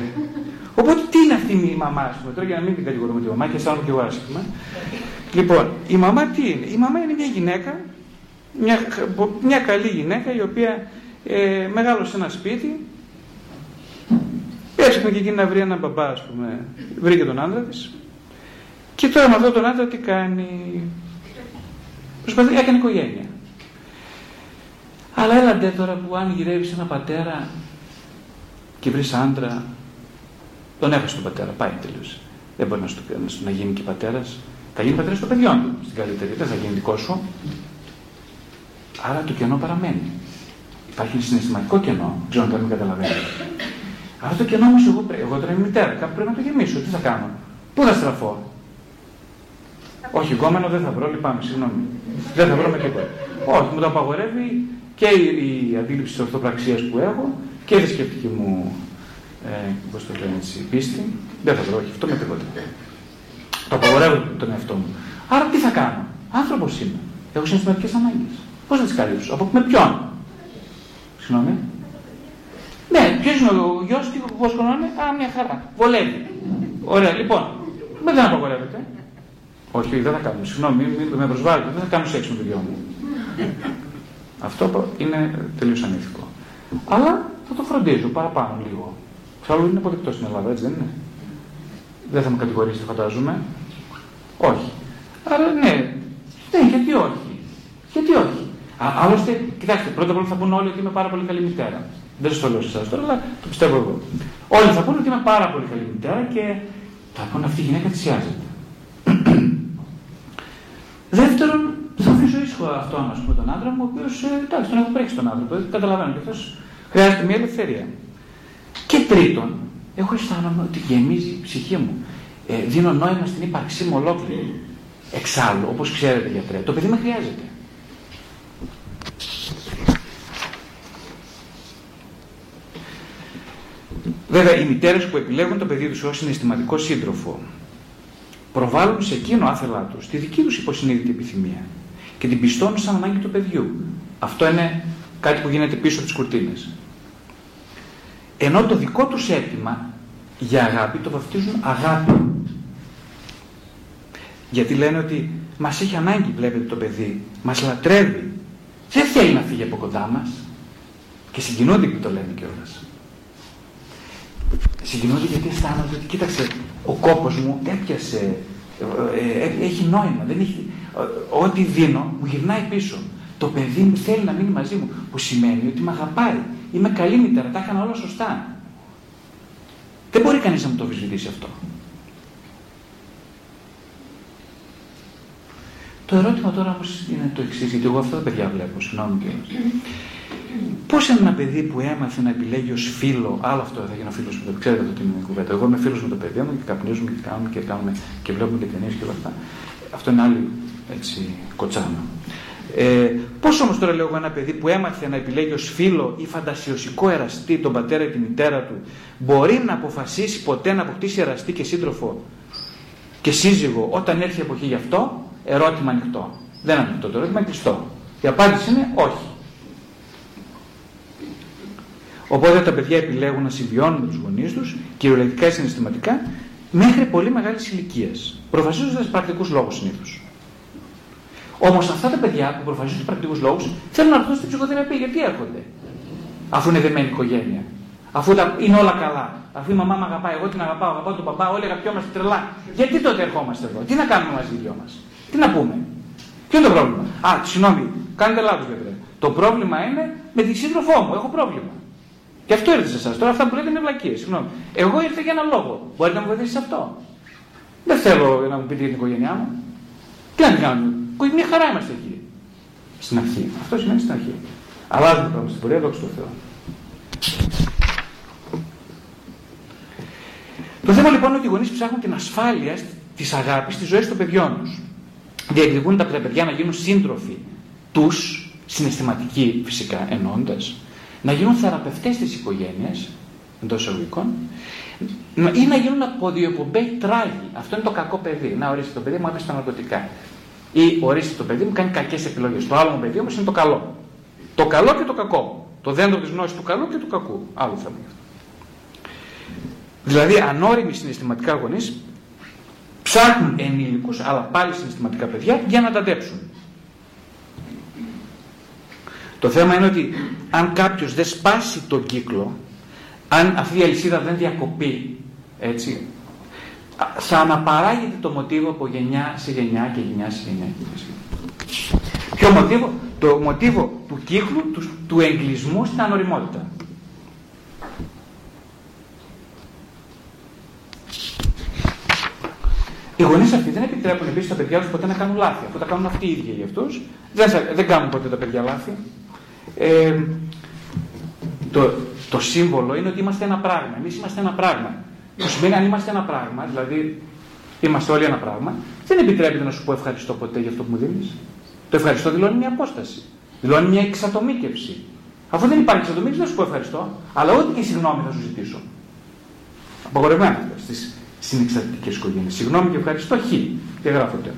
οπότε τι είναι αυτή η μαμά, ας πούμε, τώρα για να μην την κατηγορούμε τη μαμά και αισθάνομαι και εγώ άσχημα. Λοιπόν, η μαμά τι είναι; Η μαμά είναι μια γυναίκα, μια, μια καλή γυναίκα η οποία ε, μεγάλωσε ένα σπίτι, Έψαχνε και εκείνη να βρει έναν μπαμπά, ας πούμε. Βρήκε τον άντρα της. Και τώρα με αυτόν τον άντρα τι κάνει; Προσπαθεί, έκανε οικογένεια. Αλλά έλαντε τώρα που αν γυρεύεις ένα πατέρα και βρεις άντρα, τον έχασε τον πατέρα, πάει τελείω. Δεν μπορεί να, στο, να γίνει και πατέρας. Θα γίνει πατέρας των παιδιών του στην καλύτερη. Δεν θα γίνει δικό σου. Άρα το κενό παραμένει. Υπάρχει ένα συναισθηματικό κενό. Δεν ξέρω αν το καταλαβαίνετε. Αυτό το κενό όμως εγώ, εγώ τώρα είμαι μητέρα, κάπου πρέπει να το γεμίσω. Τι θα κάνω, Πού θα στραφώ; Όχι, γκόμενο δεν θα βρω, λυπάμαι, συγγνώμη. Δεν θα βρω με τίποτα. Όχι, μου το απαγορεύει και η, η αντίληψη της ορθοπραξίας που έχω και η θρησκευτική μου ε, πώς το λένε έτσι, πίστη. Δεν θα βρω, όχι, αυτό με τίποτα. Το απαγορεύω τον εαυτό μου. Άρα τι θα κάνω; Άνθρωπος είμαι. Έχω συναισθηματικές ανάγκες. Πώς θα τις καλύψω, από με ποιον; Συγγνώμη. Ναι, ποιος είναι ο γιος, τι πώ χρονών Α, μια χαρά. Βολεύει. Ωραία, λοιπόν. Με δεν απαγορεύεται. Όχι, δεν θα κάνουμε. Συγγνώμη, μην με προσβάλλετε. Δεν θα κάνω σεξ με το γιο μου. Αυτό είναι τελείως ανήθικο. Αλλά θα το φροντίζω παραπάνω λίγο. Εξάλλου είναι αποδεκτό στην Ελλάδα, έτσι δεν είναι; Δεν θα με κατηγορήσετε, φαντάζομαι. Όχι. Άρα ναι, ναι, γιατί όχι; Γιατί όχι; Α, άλλωστε, κοιτάξτε, πρώτα απ' όλα θα πούνε όλοι ότι είμαι πάρα πολύ καλή μητέρα. Δεν σας το λέω σε εσάς τώρα, αλλά το πιστεύω εγώ. Όλοι θα πούνε ότι είμαι πάρα πολύ καλή μητέρα και θα πούνε αυτή η γυναίκα θυσιάζεται. Δεύτερον, θα αφήσω ήσυχο αυτό να πούμε τον άντρα μου, ο οποίος ε, εντάξει, τον έχω πρέξει τον άνθρωπο, καταλαβαίνω και αυτό χρειάζεται μια ελευθερία. Και τρίτον, έχω αισθάνομαι ότι γεμίζει η ψυχή μου. Ε, δίνω νόημα στην ύπαρξή μου ολόκληρη. Εξάλλου, όπως ξέρετε γιατρέ, το παιδί με χρειάζεται. Βέβαια, οι μητέρες που επιλέγουν το παιδί τους ως συναισθηματικό σύντροφο προβάλλουν σε εκείνο άθελά τους τη δική τους υποσυνείδητη επιθυμία και την πιστώνουν σαν ανάγκη του παιδιού. Αυτό είναι κάτι που γίνεται πίσω από τις κουρτίνες. Ενώ το δικό τους αίτημα για αγάπη το βαφτίζουν αγάπη. Γιατί λένε ότι μας έχει ανάγκη βλέπετε το παιδί, μας λατρεύει. Δεν θέλει να φύγει από κοντά μας. Και συγκινούνται που το λένε κιόλας. Συγκινούνται γιατί αισθάνονται ότι κοίταξε, ο κόπος μου έπιασε, ε, ε, έχει νόημα, δεν έχει, ό,τι δίνω μου γυρνάει πίσω. Το παιδί μου θέλει να μείνει μαζί μου, που σημαίνει ότι με αγαπάει. Είμαι καλή μητέρα, τα έκανα όλα σωστά. Δεν μπορεί κανείς να μου το αμφισβητήσει αυτό. Το ερώτημα τώρα όμω είναι το εξής, γιατί εγώ αυτά τα παιδιά βλέπω, συγγνώμη κιόλας. Πώς ένα παιδί που έμαθε να επιλέγει ως φίλο, άλλο αυτό θα γίνω φίλος με το ξέρετε αυτό την κουβέντα. Εγώ είμαι φίλος με το παιδί μου και καπνίζουμε και κάνουμε και, κάνουμε και βλέπουμε και ταινίες και όλα αυτά. Αυτό είναι άλλη έτσι κοτσάνα. Ε, Πώς όμως τώρα λέω εγώ ένα παιδί που έμαθε να επιλέγει ως φίλο ή φαντασιωσικό εραστή τον πατέρα ή τη μητέρα του, μπορεί να αποφασίσει ποτέ να αποκτήσει εραστή και σύντροφο και σύζυγο όταν έρθει η εποχή γι' αυτό, ερώτημα ανοιχτό. Δεν είναι ανοιχτό το ερώτημα, είναι κλειστό. Η απάντηση είναι όχι. Οπότε τα παιδιά επιλέγουν να συμβιώνουν με τους γονείς τους, κυριολεκτικά ή συναισθηματικά, μέχρι πολύ μεγάλης ηλικίας. Προφασίζοντας πρακτικούς λόγους συνήθως. Όμως αυτά τα παιδιά που προφασίζουν πρακτικούς λόγους θέλουν να έρθουν στην ψυχοθεραπεία. Γιατί έρχονται, αφού είναι δεμένη οικογένεια. Αφού είναι όλα καλά. Αφού η μαμά με αγαπάει, εγώ την αγαπάω, αγαπάω τον παπά, όλοι αγαπιόμαστε τρελά. Γιατί τότε ερχόμαστε εδώ, τι να κάνουμε μαζί οι δυο μας, τι να πούμε; Ποιο είναι το πρόβλημα; Α, συγγνώμη, κάνετε λάθος βέβαια. Το πρόβλημα είναι με τη σύντροφό μου, έχω πρόβλημα. Και αυτό ήρθε σε εσάς. Τώρα αυτά που λέτε είναι βλακίες. Συγγνώμη. Εγώ ήρθα για ένα λόγο. Μπορείτε να μου βοηθήσει σε αυτό. Δεν θέλω να μου πείτε για την οικογένειά μου. Τι να την κάνουμε. Μια χαρά είμαστε εκεί. Στην αρχή. Αυτό σημαίνει στην αρχή. Αλλάζουμε το πράγμα στην πορεία, δόξα τω Θεώ. Το θέμα λοιπόν είναι ότι οι γονείς ψάχνουν την ασφάλεια της αγάπης στη ζωής των παιδιών τους. Διεκδικούν τα παιδιά να γίνουν σύντροφοι τους, συναισθηματικοί φυσικά ενώντα, να γίνουν θεραπευτές της οικογένειας, εντός εισαγωγικών, ή να γίνουν αποδιοπομπέοι τράγοι. Αυτό είναι το κακό παιδί. Να ορίστε το παιδί μου έπεσε στα ναρκωτικά. Ή ορίστε το παιδί μου κάνει κακές επιλογές. Το άλλο μου παιδί όμως είναι το καλό. Το καλό και το κακό. Το δέντρο της γνώσης του καλού και του κακού. Άλλο θέμα. Δηλαδή, ανώριμοι συναισθηματικά γονείς ψάχνουν ενήλικους, αλλά πάλι συναισθηματικά παιδιά, για να τα αντέψουν. Το θέμα είναι ότι αν κάποιος δεν σπάσει τον κύκλο, αν αυτή η αλυσίδα δεν διακοπεί, έτσι, θα αναπαράγεται το μοτίβο από γενιά σε γενιά και γενιά σε γενιά. Ποιο μοτίβο; Το μοτίβο του κύκλου, του, του εγκλισμού στην ανοριμότητα. Οι γονείς αυτοί δεν επιτρέπουν επίσης τα παιδιά τους ποτέ να κάνουν λάθη. Αφού τα κάνουν αυτοί οι ίδιοι για αυτούς, δεν, δεν κάνουν ποτέ τα παιδιά λάθη. Ε, το, το σύμβολο είναι ότι είμαστε ένα πράγμα. Εμείς είμαστε ένα πράγμα. Που σημαίνει αν είμαστε ένα πράγμα, δηλαδή είμαστε όλοι ένα πράγμα, δεν επιτρέπεται να σου πω ευχαριστώ ποτέ για αυτό που μου δίνεις. Το ευχαριστώ δηλώνει μια απόσταση. Δηλώνει μια εξατομίκευση. Αφού δεν υπάρχει εξατομίκευση, δεν σου πω ευχαριστώ. Αλλά ό,τι και συγγνώμη θα σου ζητήσω. Απογορευμένα αυτά στι συνεξαρτητικές οικογένειες. Συγγνώμη και ευχαριστώ, χ. Και γράφονται.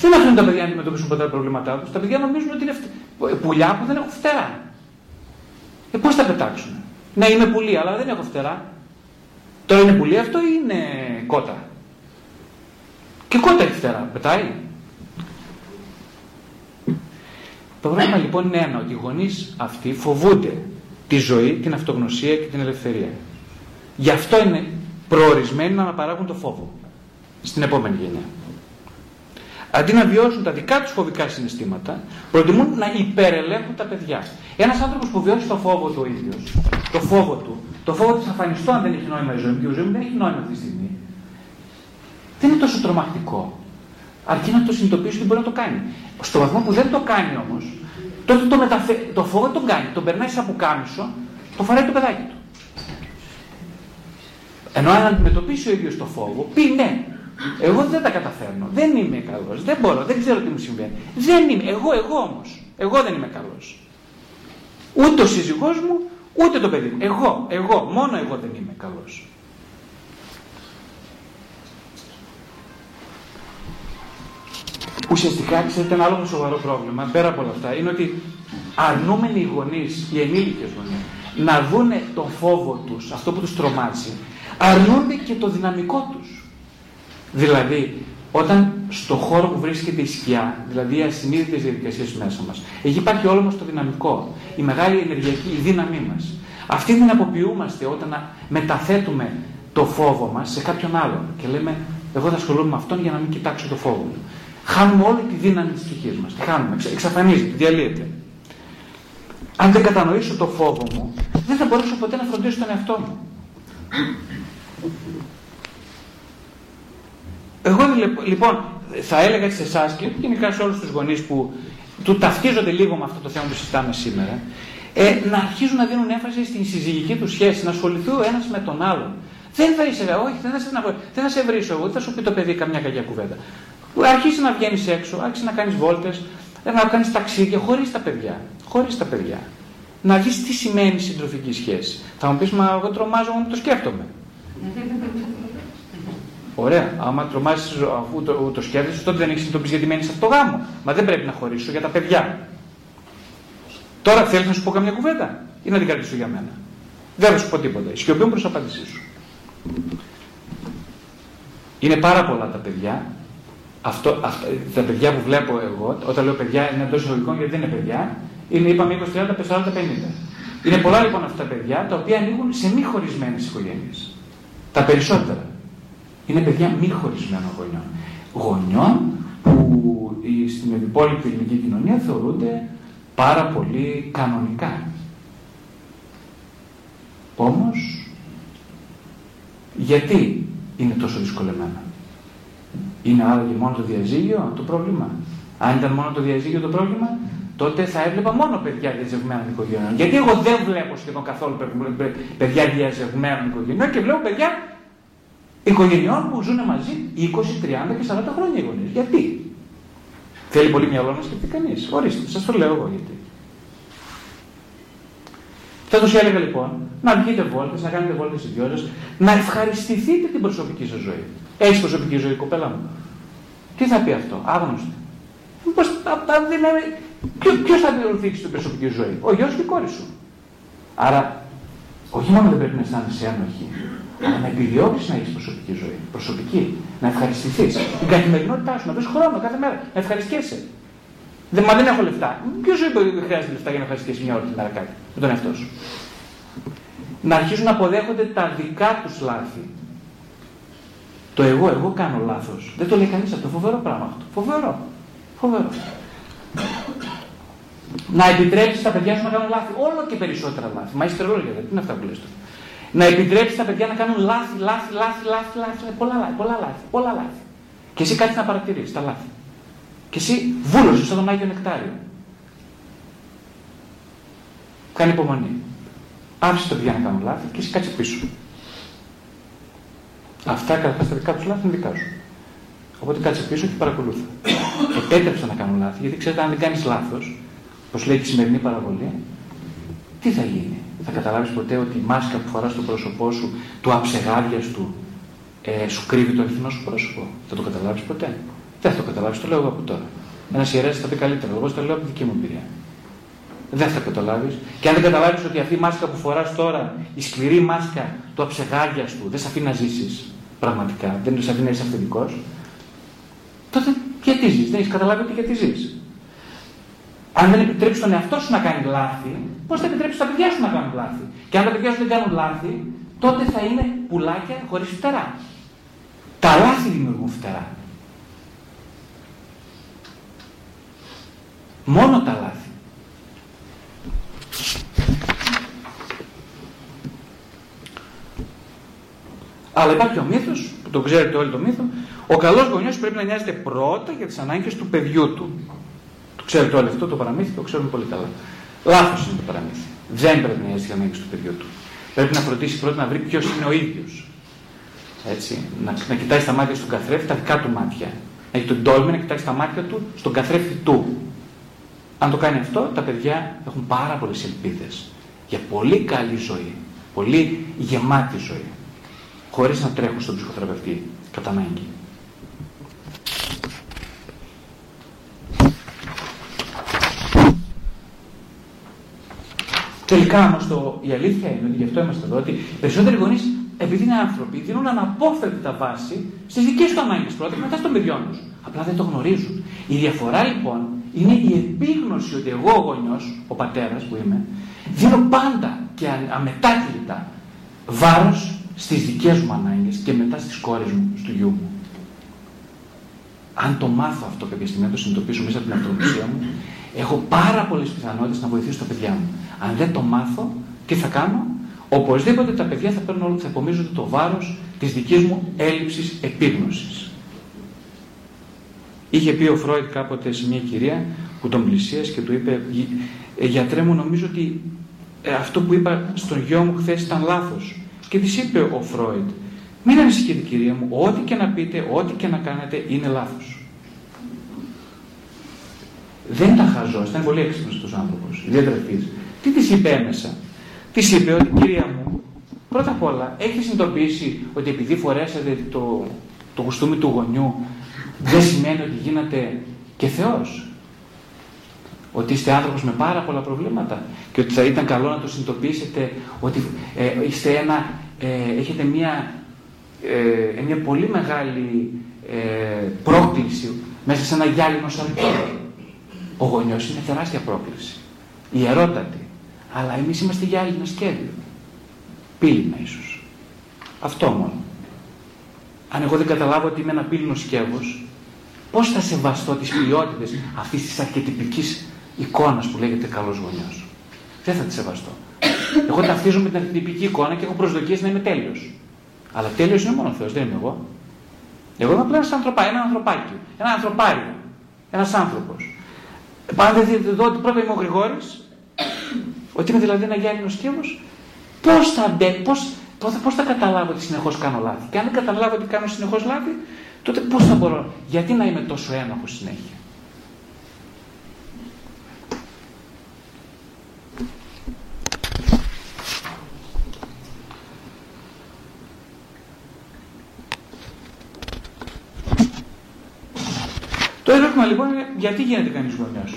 Δεν αφήνουν τα παιδιά να αντιμετωπίσουν ποτέ τα προβλήματά τους. Τα παιδιά νομίζουν ότι είναι πουλιά που δεν έχουν φτερά. Ε, πώς θα πετάξουν; Ναι, είμαι πουλί, αλλά δεν έχω φτερά. Τώρα είναι πουλί αυτό ή είναι κότα; Και κότα έχει φτερά. Πετάει. Το πρόβλημα λοιπόν είναι ένα, ότι οι γονείς αυτοί φοβούνται τη ζωή, την αυτογνωσία και την ελευθερία. Γι' αυτό είναι προορισμένοι να αναπαράγουν το φόβο στην επόμενη γενιά. Αντί να βιώσουν τα δικά τους φοβικά συναισθήματα, προτιμούν να υπερελέγχουν τα παιδιά. Ένας άνθρωπος που βιώσει το φόβο του ο ίδιος, το φόβο του, το φόβο ότι θα αφανιστώ αν δεν έχει νόημα η ζωή μου και η ζωή μου δεν έχει νόημα αυτή τη στιγμή, δεν είναι τόσο τρομακτικό. Αρκεί να το συνειδητοποιήσει ότι μπορεί να το κάνει. Στο βαθμό που δεν το κάνει όμως, τότε το, μεταφε... το φόβο τον κάνει. Τον περνάει σαν πουκάμισο, το φοράει το παιδάκι του. Ενώ αν αντιμετωπίσει ο ίδιος το φόβο, πει ναι, εγώ δεν τα καταφέρνω. Δεν είμαι καλός. Δεν μπορώ. Δεν ξέρω τι μου συμβαίνει. Δεν είμαι. Εγώ, εγώ όμως. Εγώ δεν είμαι καλός. Ούτε ο σύζυγός μου, ούτε το παιδί μου. Εγώ, εγώ, μόνο εγώ δεν είμαι καλός. Ουσιαστικά, ξέρετε, ένα άλλο σοβαρό πρόβλημα, πέρα από όλα αυτά, είναι ότι αρνούμενοι οι γονείς, οι ενήλικες γονείς, να δούνε τον φόβο τους, αυτό που τους τρομάζει, αρνούνται και το δυναμικό τους. Δηλαδή, όταν στο χώρο που βρίσκεται η σκιά, δηλαδή οι ασυνείδητες διαδικασίες μέσα μας, εκεί υπάρχει όλο μα το δυναμικό, η μεγάλη ενεργειακή η δύναμή μας. Αυτή την αποποιούμαστε όταν μεταθέτουμε το φόβο μας σε κάποιον άλλον και λέμε, Εγώ θα ασχολούμαι με αυτόν για να μην κοιτάξω το φόβο μου. Χάνουμε όλη τη δύναμη της ψυχής μας. Τη χάνουμε, εξαφανίζεται, διαλύεται. Αν δεν κατανοήσω το φόβο μου, δεν θα μπορέσω ποτέ να φροντίσω τον εαυτό μου. Εγώ λοιπόν θα έλεγα σε εσάς και γενικά σε όλους τους γονείς που του ταυτίζονται λίγο με αυτό το θέμα που συζητάμε σήμερα, ε, να αρχίζουν να δίνουν έμφαση στην συζυγική τους σχέση, να ασχοληθούν ο ένας με τον άλλον. Δεν θα είσαι, όχι, δεν θα σε, δεν θα σε βρίσω εγώ, δεν θα σου πει το παιδί καμιά κακιά κουβέντα. Αρχίσει να βγαίνεις έξω, άρχισε να κάνεις βόλτες, να κάνεις ταξίδια χωρίς τα παιδιά. Χωρίς τα παιδιά. Να δεις τι σημαίνει συντροφική σχέση. Θα μου πεις, Μα εγώ τρομάζω, μου το σκέφτομαι. Ωραία. Άμα τρομάζεις αφού το, το σκέφτεσαι, τότε δεν έχεις συνειδητοποιήσει γιατί μένεις σε αυτό το γάμο. Μα δεν πρέπει να χωρίσω για τα παιδιά. Τώρα θέλεις να σου πω καμιά κουβέντα ή να την κρατήσω για μένα; Δεν θα σου πω τίποτα. Σιωπή μου προς απάντησή σου. Είναι πάρα πολλά τα παιδιά. Αυτό, αυτά, τα παιδιά που βλέπω εγώ, όταν λέω παιδιά είναι εντός εισαγωγικών γιατί δεν είναι παιδιά, είναι είπαμε 20, 30, 40, 50. Είναι πολλά λοιπόν αυτά τα παιδιά τα οποία ανοίγουν σε μη χωρισμένες οικογένειες. Τα περισσότερα είναι παιδιά μη χωρισμένων γονιών. Γονιών που στην υπόλοιπη ελληνική κοινωνία θεωρούνται πάρα πολύ κανονικά. Όμως, γιατί είναι τόσο δυσκολεμένα. Είναι και μόνο το διαζύγιο το πρόβλημα; Αν ήταν μόνο το διαζύγιο το πρόβλημα, τότε θα έβλεπα μόνο παιδιά διαζευμένων οικογενειών. Γιατί εγώ δεν βλέπω σχεδόν καθόλου παιδιά διαζευμένων οικογενειών και βλέπω παιδιά οικογενειών που ζουν μαζί 20, 30 και 40 χρόνια οι γονείς. Γιατί; Θέλει πολύ μυαλό να σκεφτεί κανείς. Ορίστε, σας το λέω εγώ γιατί. Θα τους έλεγα λοιπόν να βγείτε βόλτες, να κάνετε βόλτες οι δυο να ευχαριστηθείτε την προσωπική σας ζωή. Έχει προσωπική ζωή, κοπέλα μου. Τι θα πει αυτό, άγνωστο. Πώ Ποιο θα πληρωθήσει την προσωπική ζωή, ο γιος και η κόρη σου. Άρα, όχι μόνο δεν πρέπει να αισθάνεσαι ένοχη, αλλά να επιδιώξει να έχεις προσωπική ζωή. Προσωπική. Να ευχαριστηθείς. Την καθημερινότητά σου, να βρει χρόνο κάθε μέρα. Να ευχαριστιέσαι. Δεν, μα δεν έχω λεφτά. Ποιος ζωή χρειάζεται λεφτά για να ευχαριστήσει μια ώρα την μέρα κάτι με τον εαυτό σου; Να αρχίσουν να αποδέχονται τα δικά τους λάθη. Το εγώ, εγώ κάνω λάθος. Δεν το λέει κανείς αυτό. Φοβερό πράγμα αυτό. Φοβερό. Φοβερό. Να επιτρέψεις τα παιδιά σου να κάνουν λάθη. Όλο και περισσότερα λάθη. Μα είσαι τρελό γιατί είναι αυτά που λες να επιτρέψεις τα παιδιά να κάνουν λάθη, λάθη, λάθη, λάθη, λάθη, πολλά λάθη, πολλά λάθη, πολλά λάθη. Και εσύ κάτι να παρατηρήσεις τα λάθη. Και εσύ βούλωσες σαν τον Άγιο Νεκτάριο. Κάνει υπομονή. Άφησε τα παιδιά να κάνουν λάθη και εσύ κάτσε πίσω. Αυτά κατά τα δικά τους λάθη είναι δικά σου. Οπότε κάτσε πίσω και παρακολούθα. Επέτρεψε να κάνουν λάθη, γιατί ξέρετε, αν δεν κάνεις λάθος, όπως λέει και η σημερινή παραβολή, τι θα γίνει; Θα καταλάβεις ποτέ ότι η μάσκα που φοράς στο πρόσωπό σου, του αψεγάδιαστου, ε, σου κρύβει το αληθινό σου πρόσωπο. Θα το καταλάβεις ποτέ. Δεν θα το καταλάβεις, το λέω εγώ από τώρα. Ένας ιερέας θα πει καλύτερα. Εγώ το λέω από τη δική μου εμπειρία. Δεν θα καταλάβεις. Και αν δεν καταλάβεις ότι αυτή η μάσκα που φοράς τώρα, η σκληρή μάσκα του αψεγάδιαστου, δεν σε αφήνει να ζήσεις πραγματικά, δεν σε αφήνει να είσαι αυθεντικό, τότε γιατί ζεις, δεν έχεις καταλάβει ότι γιατί ζεις. Αν δεν επιτρέψει τον εαυτό σου να κάνει λάθη, πώς θα επιτρέψει τα παιδιά σου να κάνουν λάθη; Και αν τα παιδιά σου δεν κάνουν λάθη, τότε θα είναι πουλάκια χωρίς φτερά. Τα λάθη δημιουργούν φτερά. Μόνο τα λάθη. Αλλά υπάρχει ο μύθος, που το ξέρετε όλοι το μύθο, ο καλός γονιός πρέπει να νοιάζεται πρώτα για τις ανάγκες του παιδιού του. Το ξέρετε όλοι αυτό το παραμύθι, το ξέρουμε πολύ καλά. Λάθος είναι το παραμύθι. Δεν πρέπει να νοιάζεται για ανάγκε του παιδιού του. Πρέπει να φροντίσει πρώτα να βρει ποιος είναι ο ίδιος. Έτσι, να, να κοιτάει στα μάτια στον καθρέφτη τα δικά του μάτια. Να έχει τον τόλμη να κοιτάει στα μάτια του στον καθρέφτη του. Αν το κάνει αυτό, τα παιδιά έχουν πάρα πολλές ελπίδες για πολύ καλή ζωή. Πολύ γεμάτη ζωή. Χωρίς να τρέχουν στον ψυχοθεραπευτή κατά ανάγκη. Τελικά όμω η αλήθεια είναι ότι γι' αυτό είμαστε εδώ, ότι οι περισσότεροι γονείς, επειδή είναι άνθρωποι, δίνουν αναπόφευκτα βάση στις δικές τους ανάγκες πρώτα και μετά των παιδιών τους. Απλά δεν το γνωρίζουν. Η διαφορά λοιπόν είναι η επίγνωση ότι εγώ ο γονιός, ο πατέρας που είμαι, δίνω πάντα και αμετάκλητα βάρος στις δικές μου ανάγκες και μετά στις κόρες μου, στο γιού μου. Αν το μάθω αυτό κάποια στιγμή, να το συνειδητοποιήσω μέσα από την αυτονομία μου, έχω πάρα πολλές πιθανότητες να βοηθήσω τα παιδιά μου. Αν δεν το μάθω, τι θα κάνω, οπωσδήποτε τα παιδιά θα, παίρνουν, θα επομίζονται το βάρος της δικής μου έλλειψης επίγνωσης. Είχε πει ο Φρόιτ κάποτε σε μια κυρία που τον πλησίασε και του είπε «Ε, «Γιατρέ μου, νομίζω ότι ε, αυτό που είπα στον γιο μου χθες ήταν λάθος». Και της είπε ο Φρόιτ «Μην ανησυχείτε κυρία μου, ό,τι και να πείτε, ό,τι και να κάνετε είναι λάθος». Δεν ήταν χαζός, ήταν πολύ έξυπνος αυτός ο άνθρωπος, διατρεφής. Τι της είπε έμεσα; Της είπε ότι κυρία μου, πρώτα απ' όλα έχεις συνειδητοποιήσει ότι επειδή φορέσατε το, το κουστούμι του γονιού δεν σημαίνει ότι γίνατε και Θεός; Ότι είστε άνθρωπος με πάρα πολλά προβλήματα και ότι θα ήταν καλό να το συνειδητοποιήσετε ότι ε, είστε ένα, ε, έχετε μια, ε, μια πολύ μεγάλη ε, πρόκληση μέσα σε ένα γυάλινο σαλτό. Ο γονιός είναι τεράστια πρόκληση. Ιερότατη. Αλλά εμείς είμαστε γυάλινο σχέδιο. Πύληνα ίσως. Αυτό μόνο. Αν εγώ δεν καταλάβω ότι είμαι ένα πύληνο σκεύος, Πώς θα σεβαστώ τις ποιότητες αυτής της αρχιτυπικής εικόνας που λέγεται καλός γονιός. Δεν θα τη σεβαστώ. Εγώ ταυτίζομαι με την αρχιτυπική εικόνα και έχω προσδοκίες να είμαι τέλειος. Αλλά τέλειος είναι μόνος ο Θεός, δεν είμαι εγώ. Εγώ είμαι απλά ένας ανθρωπάκι, ένα ανθρωπάκι, ένα ανθρωπάριο, ένας άνθρωπος. Πάντα δεν δείτε εδώ ότι πρώτα είμαι ο Γρηγόρης, ότι είμαι δηλαδή ένα γυάλινος σκεύος, πώς θα, μπε, πώς, πώς θα καταλάβω ότι συνεχώς κάνω λάθη. Και αν δεν καταλάβω ότι κάνω συνεχώς λάθη, τότε πώς θα μπορώ, γιατί να είμαι τόσο ένοχος συνέχεια. Το ερώτημα λοιπόν είναι γιατί γίνεται κανείς γονιός;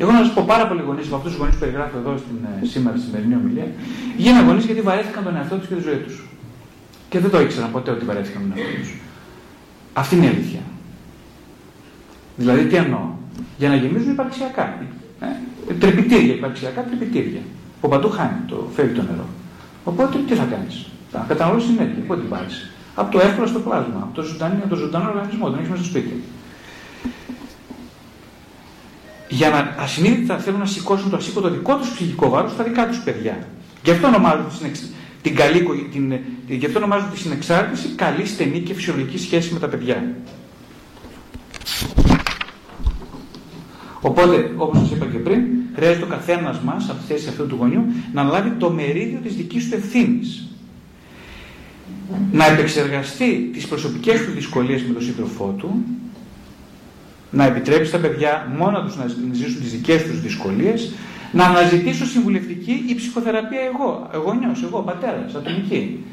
Εγώ να σας πω πάρα πολλοί γονείς από αυτούς τους γονείς που περιγράφω εδώ στην, ε, σήμερα σημερινή ομιλία, γίνανε γονείς γιατί βαρέθηκαν τον εαυτό τους και τη ζωή τους. Και δεν το ήξεραν ποτέ ότι βαρέθηκαν τον εαυτό τους. Αυτή είναι η αλήθεια. Δηλαδή τι εννοώ; Για να γεμίζουν υπαρξιακά. Ε, τρεπιτήρια, υπαρξιακά τρεπιτήρια. Που παντού χάνει το, φεύγει το νερό. Οπότε τι θα κάνεις; Θα καταναλώσεις ενέργεια. Πού την πάρεις; Από το εύκολο στο πλάσμα. Από το ζωντανό, από το ζωντανό οργανισμό. Τον έχεις μέσα στο σπίτι. Για να ασυνείδητα θέλουν να σηκώσουν το ασήκωτο δικό τους ψυχικό βάρος στα δικά τους παιδιά. Γι' αυτό ονομάζουν την καλή, την, γι' αυτό ονομάζουν τη συνεξάρτηση καλή, στενή και φυσιολογική σχέση με τα παιδιά. Οπότε, όπως σας είπα και πριν, χρειάζεται ο καθένας μας, από τη θέση αυτού του γονιού, να λάβει το μερίδιο της δικής του ευθύνης. Να επεξεργαστεί τις προσωπικές του δυσκολίες με τον σύντροφό του, να επιτρέψει στα παιδιά μόνο τους να ζήσουν τις δικές τους δυσκολίες, να αναζητήσω συμβουλευτική ή ψυχοθεραπεία εγώ, εγώ νιώσω, εγώ πατέρας, ατομική.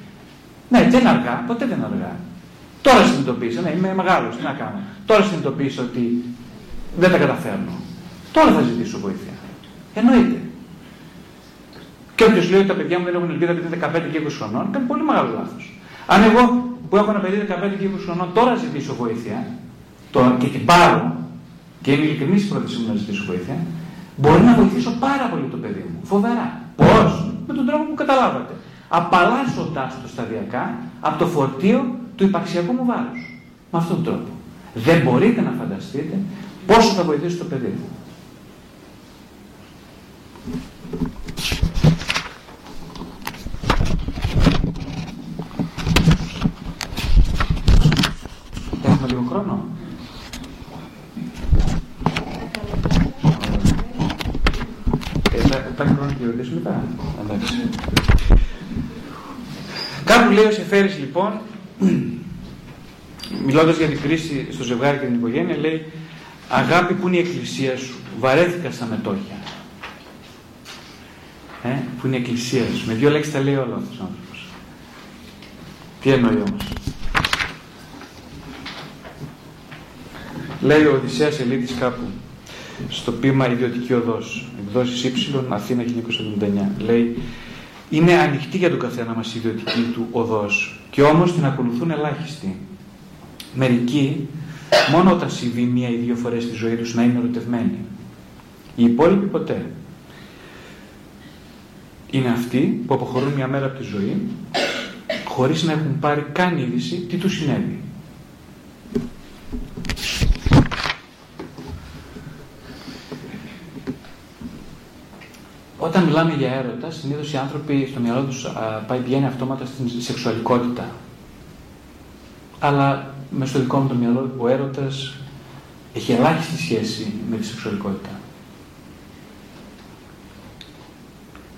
Ναι, δεν είναι αργά, ποτέ δεν είναι αργά. Τώρα συνειδητοποίησα, ναι, είμαι μεγάλος, τι να κάνω. Τώρα συνειδητοποίησα ότι δεν τα καταφέρνω. Τώρα θα ζητήσω βοήθεια. Εννοείται. Και όποιος λέει ότι τα παιδιά μου δεν έχουν ελπίδα επειδή είναι 15 και 20 χρονών, κάνει πολύ μεγάλο λάθος. Αν εγώ που έχω ένα παιδί 15 και 20 χρονών τώρα ζητήσω βοήθεια τώρα, και την πάρω, και είναι ειλικρινής η πρότασή μου να ζητήσω βοήθεια, μπορεί να βοηθήσω πάρα πολύ το παιδί μου. Φοβερά. Πώς; Με τον τρόπο που καταλάβατε. Απαλλάσσοντά το σταδιακά από το φορτίο του υπαρξιακού μου βάρους. Με αυτόν τον τρόπο. Δεν μπορείτε να φανταστείτε πόσο θα βοηθήσει το παιδί μου. Έχουμε λίγο χρόνο. Ε, υπάρχει χρόνο και ερωτήσει μετά. Εντάξει. Κάπου λέει ο Σεφέρης λοιπόν, μιλώντας για την κρίση στο ζευγάρι και την οικογένεια, λέει Αγάπη που είναι η εκκλησία σου, βαρέθηκα στα μετόχια. Ε, που είναι η εκκλησία σου. Με δύο λέξεις τα λέει όλος αυτός ο άνθρωπος. Τι εννοεί όμως; Λέει ο Οδυσσέας Ελίτης κάπου στο πείμα Ιδιωτική Οδός, εκδόσεις Y, Αθήνα 1979. Λέει, είναι ανοιχτή για τον καθένα μας η ιδιωτική του οδός και όμως την ακολουθούν ελάχιστοι. Μερικοί, μόνο όταν συμβεί μία ή δύο φορές στη ζωή τους να είναι ερωτευμένοι. Οι υπόλοιποι ποτέ. Είναι αυτοί που αποχωρούν μια μέρα από τη ζωή χωρίς να έχουν πάρει καν είδηση τι τους συνέβη. Όταν μιλάμε για έρωτα, συνήθως οι άνθρωποι στο μυαλό τους πάει πηγαίνει αυτόματα στην σεξουαλικότητα. Αλλά μες στο δικό μου το μυαλό ο έρωτας έχει ελάχιστη σχέση με τη σεξουαλικότητα.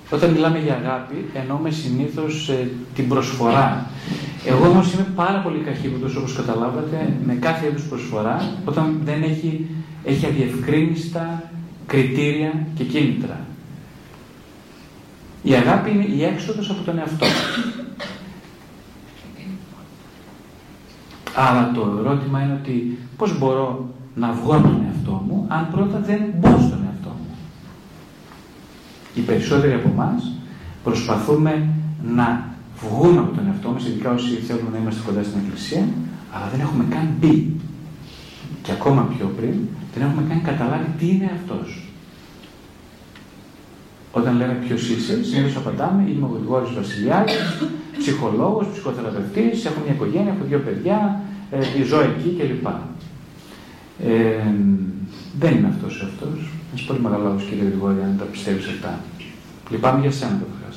Όταν μιλάμε για αγάπη, εννοούμε συνήθως ε, την προσφορά. Εγώ όμως είμαι πάρα πολύ καχύποπτος, όπως καταλάβατε, με κάθε είδους προσφορά, όταν δεν έχει, έχει αδιευκρίνηστα κριτήρια και κίνητρα. Η αγάπη είναι η έξοδος από τον εαυτό. Αλλά το ερώτημα είναι ότι πώς μπορώ να βγω από τον εαυτό μου αν πρώτα δεν μπω στον εαυτό μου. Οι περισσότεροι από εμάς προσπαθούμε να βγούμε από τον εαυτό μας, ειδικά όσοι θέλουμε να είμαστε κοντά στην Εκκλησία, αλλά δεν έχουμε καν μπει. Και ακόμα πιο πριν, δεν έχουμε καν καταλάβει τι είναι αυτός. Όταν λέμε ποιος είσαι, συνήθως απαντάμε είμαι ο Γρηγόρης Βασιλιάδης, ψυχολόγος, ψυχοθεραπευτής, έχω μια οικογένεια, έχω δύο παιδιά, ε, ζω εκεί κλπ. Ε, δεν είναι αυτός ο αυτό. Είσαι πολύ μεγάλο κύριε Γρηγόρη, αν τα πιστεύεις αυτά. Λυπάμαι για σένα, καταρχά.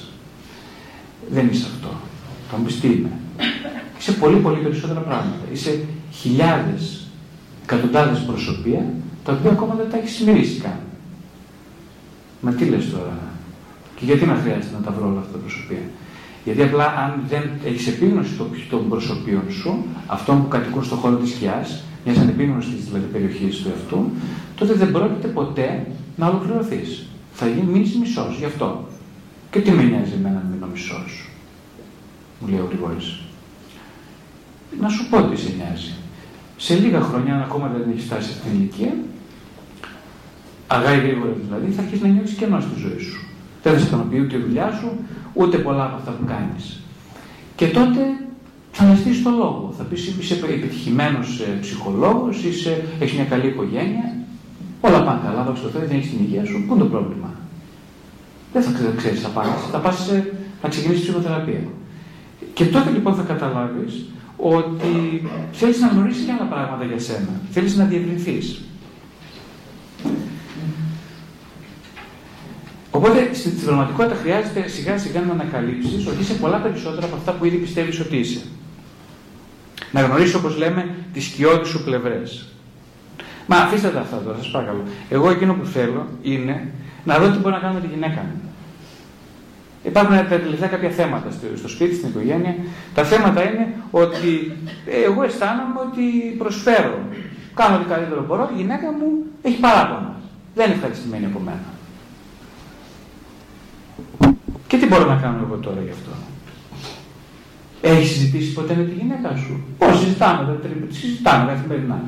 Δεν είσαι αυτό. Θα μου πεις τι είμαι. Είσαι πολύ πολύ περισσότερα πράγματα. Είσαι χιλιάδες, εκατοντάδες προσωπία, τα οποία ακόμα δεν τα έχεις συμμερίσει καν. Μα τι λες τώρα; Και γιατί να χρειάζεται να τα βρω όλα αυτά τα προσωπία. Γιατί απλά αν δεν έχεις επίγνωση των προσωπίων σου, αυτών που κατοικούν στον χώρο της σκιάς, μιας ανεπίγνωσης δηλαδή περιοχής του εαυτού, τότε δεν πρόκειται ποτέ να ολοκληρωθείς. Θα γίνει μείνεις μισός γι' αυτό. Και τι με νοιάζει εμένα να μείνω μισός, μου λέει ο Γρηγόρης. Να σου πω τι σε νοιάζει. Σε λίγα χρόνια, αν ακόμα δεν έχεις φτάσει αυτή την ηλικία, αγάει γρήγορα δηλαδή, θα αρχίσεις να νιώθεις κενός στη ζωή σου. Δεν θα σε ικανοποιεί ούτε η δουλειά σου, ούτε πολλά από αυτά που κάνεις. Και τότε θα αναζητήσεις το λόγο. Θα πεις είσαι επιτυχημένος ε, ψυχολόγος, έχεις μια καλή οικογένεια. Όλα πάνε καλά, δόξα τω Θεώ, δεν έχεις την υγεία σου. Πού είναι το πρόβλημα; Δεν θα ξέρεις απάντηση. Θα πας να ξεκινήσεις ψυχοθεραπεία. Και τότε λοιπόν θα καταλάβεις ότι θέλεις να γνωρίσεις και άλλα πράγματα για σένα. Θέλεις να διευρυνθείς. Οπότε στην πραγματικότητα χρειάζεται σιγά σιγά να ανακαλύψεις ότι είσαι πολλά περισσότερα από αυτά που ήδη πιστεύεις ότι είσαι. Να γνωρίσει όπως λέμε τις σκιώδεις σου πλευρές. Μα αφήστε τα αυτά τώρα, σας παρακαλώ. Εγώ εκείνο που θέλω είναι να δω τι μπορεί να κάνω με τη γυναίκα μου. Υπάρχουν τα τελευταία κάποια θέματα στο σπίτι, στην οικογένεια. Τα θέματα είναι ότι ε, εγώ αισθάνομαι ότι προσφέρω. Κάνω ό,τι καλύτερο μπορώ, η γυναίκα μου έχει παράπονα. Δεν είναι ευχαριστημένη από μένα. Και τι μπορώ να κάνω εγώ τώρα γι' αυτό; Έχεις συζητήσει ποτέ με τη γυναίκα σου; Πώ συζητάμε, συζητάμε καθημερινά.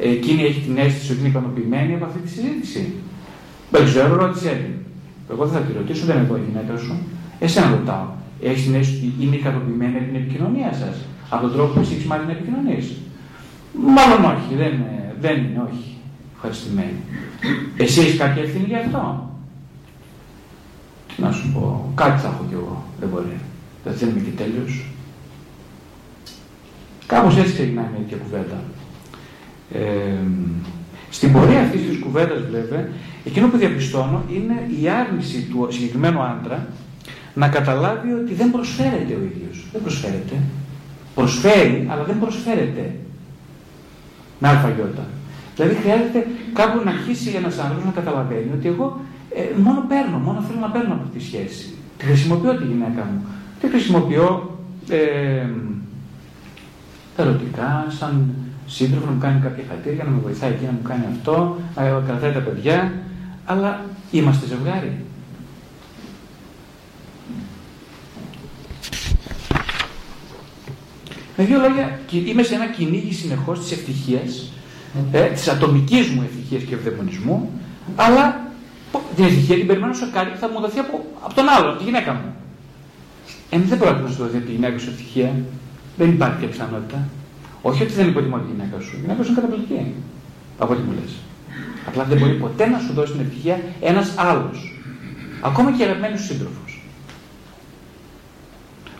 Εκείνη έχει την αίσθηση ότι είναι ικανοποιημένη από αυτή τη συζήτηση. Δεν ξέρω, ρώτησε την. Εγώ δεν θα τη ρωτήσω, δεν είναι η γυναίκα σου. Εσένα ρωτάω. Έχεις την αίσθηση ότι είναι ικανοποιημένη από την επικοινωνία σας, από τον τρόπο που εσύ έχεις μάθει να επικοινωνείς; Μάλλον όχι, δεν, δεν είναι, όχι. ευχαριστημένοι. Εσύ έχεις κάποια ευθύνη για αυτό; Τι να σου πω, κάτι θα έχω κι εγώ, δεν μπορεί. Δεν είμαι και τέλειος. Κάπως έτσι ξεκινάει μια τέτοια κουβέντα. Ε, στην πορεία αυτής της κουβέντας, βέβαια, εκείνο που διαπιστώνω είναι η άρνηση του συγκεκριμένου άντρα να καταλάβει ότι δεν προσφέρεται ο ίδιος. Δεν προσφέρεται. Προσφέρει, αλλά δεν προσφέρεται. Με αλφαγιώτα. Δηλαδή χρειάζεται κάπου να αρχίσει ένας άνθρωπος να καταλαβαίνει ότι εγώ ε, μόνο παίρνω, μόνο θέλω να παίρνω από αυτή τη σχέση. Τη χρησιμοποιώ τη γυναίκα μου. Τη χρησιμοποιώ ε, ερωτικά, σαν σύντροφο να μου κάνει κάποια χατήρια, να με βοηθάει εκεί να μου κάνει αυτό, να κρατάει τα παιδιά, αλλά είμαστε ζευγάρι. Με δύο λόγια, είμαι σε ένα κυνήγι συνεχώς της ευτυχίας, ε, της ατομικής μου ευτυχίας και ευδαιμονισμού, αλλά την ευτυχία την περιμένω σε κάτι που θα μου δοθεί από, από τον άλλο, από τη γυναίκα μου. Ε, δεν πρόκειται να σου δοθεί από τη γυναίκα σου ευτυχία. Δεν υπάρχει τέτοια πιθανότητα. Όχι ότι δεν υποτιμώ τη γυναίκα σου. Η γυναίκα σου είναι καταπληκτική. Από ό,τι μου λες. Απλά δεν μπορεί ποτέ να σου δώσει την ευτυχία ένας άλλος. Ακόμα και αγαπημένος σύντροφος.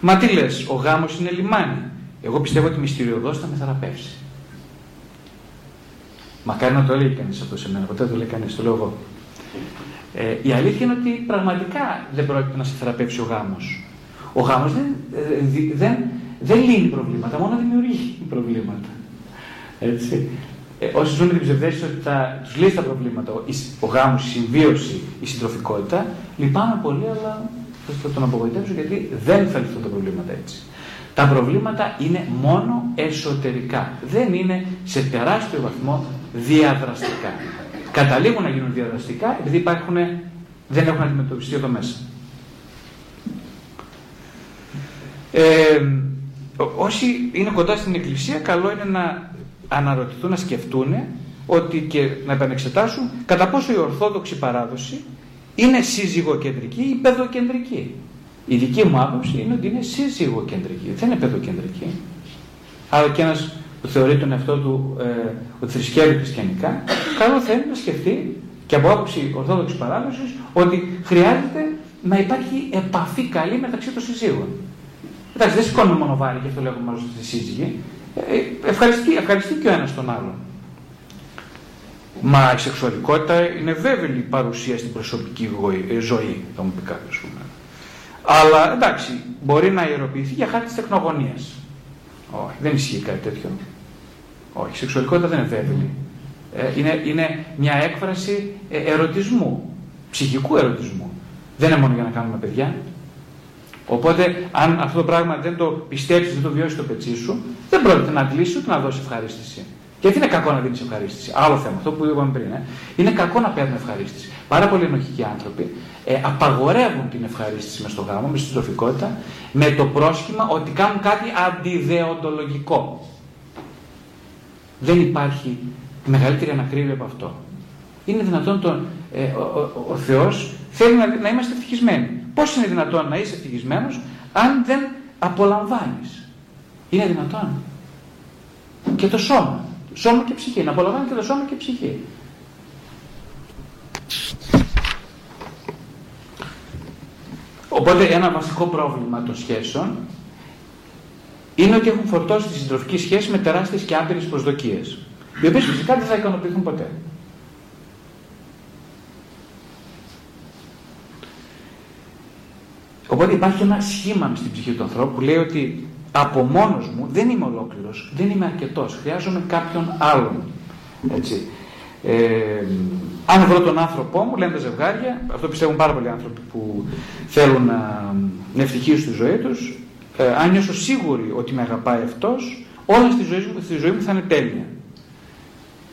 Μα τι λες, ο γάμος είναι λιμάνι. Εγώ πιστεύω ότι μυστηριωδώ θα με θεραπεύσει. Μακάρι να το έλεγε κανείς αυτό σε μένα, ποτέ δεν το λέει κανείς, το λέω εγώ. Ε, η αλήθεια είναι ότι πραγματικά δεν πρόκειται να σε θεραπεύσει ο γάμος. Ο γάμος δεν, ε, δεν, δεν λύνει προβλήματα, μόνο δημιουργεί προβλήματα. Έτσι. Ε, όσοι ζουν με την ψευδέστηση ότι θα τους λύσει τα προβλήματα, ο γάμος, η συμβίωση, η συντροφικότητα, λυπάμαι πολύ, αλλά θα τον απογοητεύσω γιατί δεν θα λυθούν τα προβλήματα έτσι. Τα προβλήματα είναι μόνο εσωτερικά. Δεν είναι σε τεράστιο βαθμό διαδραστικά. Καταλήγουν να γίνουν διαδραστικά επειδή υπάρχουν, δεν έχουν αντιμετωπιστεί εδώ μέσα. Ε, όσοι είναι κοντά στην Εκκλησία, καλό είναι να αναρωτηθούν, να σκεφτούν ότι και να επανεξετάσουν κατά πόσο η Ορθόδοξη παράδοση είναι σύζυγοκεντρική ή παιδοκεντρική. Η δική μου άποψη είναι ότι είναι σύζυγοκεντρική, δεν είναι παιδοκεντρική. Άρα και ένας που θεωρεί τον εαυτό του ε, ότι θρησκεύει χριστιανικά, καλό θα είναι να σκεφτεί και από άποψη Ορθόδοξης παράδοσης ότι χρειάζεται να υπάρχει επαφή καλή μεταξύ των συζύγων. Εντάξει, δεν σηκώνουμε μόνο βάρη και αυτό λέγουμε μαζί στη σύζυγη. Ε, ευχαριστεί, ευχαριστεί και ο ένας τον άλλον. Μα η σεξουαλικότητα είναι βέβαιη παρουσία στην προσωπική ε, ζωή, θα μου πει κάποιος. Αλλά εντάξει, μπορεί να ιεροποιηθεί για χάρη της τεχνογωνία. Όχι, δεν ισχύει κάτι τέτοιο. Όχι, η σεξουαλικότητα δεν είναι βέβαιη. Ε, είναι, είναι μια έκφραση ε, ερωτισμού, ψυχικού ερωτισμού. Δεν είναι μόνο για να κάνουμε παιδιά. Οπότε, αν αυτό το πράγμα δεν το πιστέψεις, δεν το βιώσεις το πετσί σου, δεν πρόκειται να αντλήσεις ούτε να δώσεις ευχαρίστηση. Γιατί είναι κακό να δίνεις ευχαρίστηση. Άλλο θέμα, αυτό που είπαμε πριν. Ε. Είναι κακό να παίρνουν ευχαρίστηση. Πάρα πολλοί ενοχικοί άνθρωποι ε, απαγορεύουν την ευχαρίστηση μες στο γάμο, μες στη στροφικότητα, με το πρόσχημα ότι κάνουν κάτι αντιδεοντολογικό. Δεν υπάρχει μεγαλύτερη ανακρίβεια από αυτό. Είναι δυνατόν τον, ε, ο, ο, ο Θεός θέλει να, να είμαστε ευτυχισμένοι. Πώς είναι δυνατόν να είσαι ευτυχισμένος αν δεν απολαμβάνεις; Είναι δυνατόν. Και το σώμα. Σώμα και ψυχή. Να απολαμβάνει και το σώμα και ψυχή. Οπότε ένα βασικό πρόβλημα των σχέσεων είναι ότι έχουν φορτώσει τη συντροφική σχέση με τεράστιες και άπειρες προσδοκίες. Οι οποίες φυσικά δεν θα ικανοποιηθούν ποτέ. Οπότε υπάρχει ένα σχήμα στην ψυχή του ανθρώπου που λέει ότι από μόνος μου δεν είμαι ολόκληρος, δεν είμαι αρκετός, χρειάζομαι κάποιον άλλον. Έτσι. Ε, αν βρω τον άνθρωπό μου, λένε τα ζευγάρια, αυτό πιστεύουν πάρα πολλοί άνθρωποι που θέλουν να, να ευτυχίσουν στη ζωή τους, ε, αν νιώσω σίγουροι ότι με αγαπάει αυτός, όλα στη ζωή, μου, στη ζωή μου θα είναι τέλεια.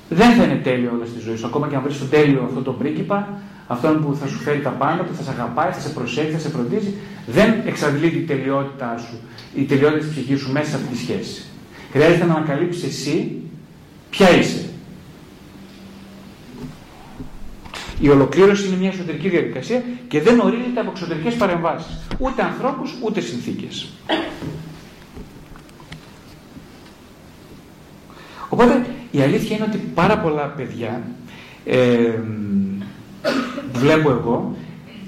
Δεν θα είναι τέλειο όλα στη ζωή σου. Ακόμα και αν βρεις το τέλειο αυτό το πρίγκιπα, αυτόν που θα σου φέρει τα πάντα, που θα σε αγαπάει, θα σε προσέχει, θα σε φροντίζει, δεν εξαντλεί την τελειότητά σου, η τελειότητα της ψυχής σου μέσα σε αυτή τη σχέση. Χρειάζεται να ανακαλύψεις εσύ ποια είσαι. Η ολοκλήρωση είναι μια εσωτερική διαδικασία και δεν ορίζεται από εξωτερικές παρεμβάσεις. Ούτε ανθρώπους, ούτε συνθήκες. Οπότε η αλήθεια είναι ότι πάρα πολλά παιδιά ε, βλέπω εγώ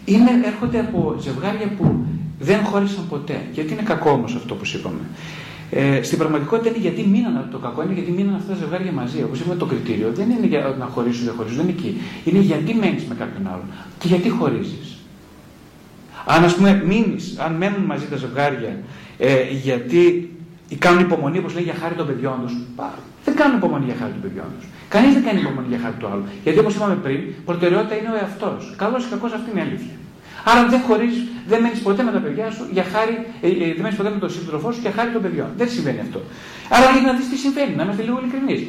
είναι, έρχονται από ζευγάρια που δεν χώρισαν ποτέ. Γιατί είναι κακό όμως αυτό που είπαμε. Ε, στην πραγματικότητα είναι γιατί μείναν το κακό, είναι γιατί μείναν αυτά τα ζευγάρια μαζί. Όπως είπαμε, το κριτήριο δεν είναι για να χωρίσουν ή δεν χωρίσουν, δεν είναι εκεί. Είναι γιατί μένεις με κάποιον άλλον και γιατί χωρίζεις. Αν ας πούμε μείνεις, αν μένουν μαζί τα ζευγάρια ε, γιατί κάνουν υπομονή, όπως λέει, για χάρη των παιδιών τους, δεν κάνουν υπομονή για χάρη των παιδιών τους. Κανείς δεν κάνει υπομονή για χάρη του άλλου. Γιατί όπως είπαμε πριν, προτεραιότητα είναι ο εαυτός. Καλός ή κακός αυτή είναι η αλήθεια. Άρα δεν χωρίζεις, δεν μένεις ποτέ με τα παιδιά σου για χάρη, ε, ε, δεν μένεις ποτέ με τον σύντροφό σου για χάρη των παιδιών. Δεν συμβαίνει αυτό. Άρα για να δεις τι συμβαίνει, να είμαστε λίγο ειλικρινείς.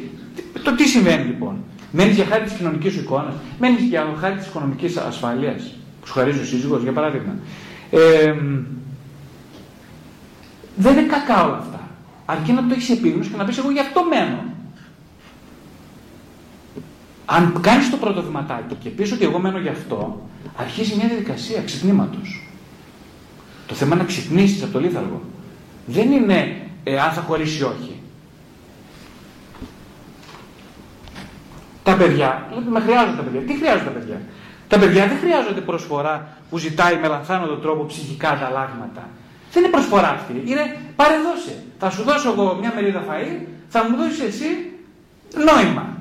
Το τι συμβαίνει λοιπόν. Μένεις για χάρη της κοινωνικής σου εικόνας, μένεις για χάρη της οικονομικής ασφάλειας που σου χαρίζει ο σύζυγος, για παράδειγμα. Ε, δεν είναι κακά όλα αυτά. Αρκεί να το έχεις επίγνωση και να πεις: Εγώ γι' αυτό μένω. Αν κάνεις το πρώτο βηματάκι και πεις ότι εγώ μένω γι' αυτό, αρχίζει μια διαδικασία ξυπνήματος. Το θέμα είναι να ξυπνήσεις από το λίθαργο. Δεν είναι ε, αν θα χωρίσει ή όχι. Τα παιδιά, με χρειάζονται τα παιδιά. Τι χρειάζονται τα παιδιά; Τα παιδιά δεν χρειάζονται προσφορά που ζητάει με λανθάνοντο τρόπο ψυχικά ανταλλάγματα. Δεν είναι προσφορά αυτή. Είναι πάρε δώσε. Θα σου δώσω εγώ μια μερίδα φαΐ, θα μου δώσεις εσύ νόημα.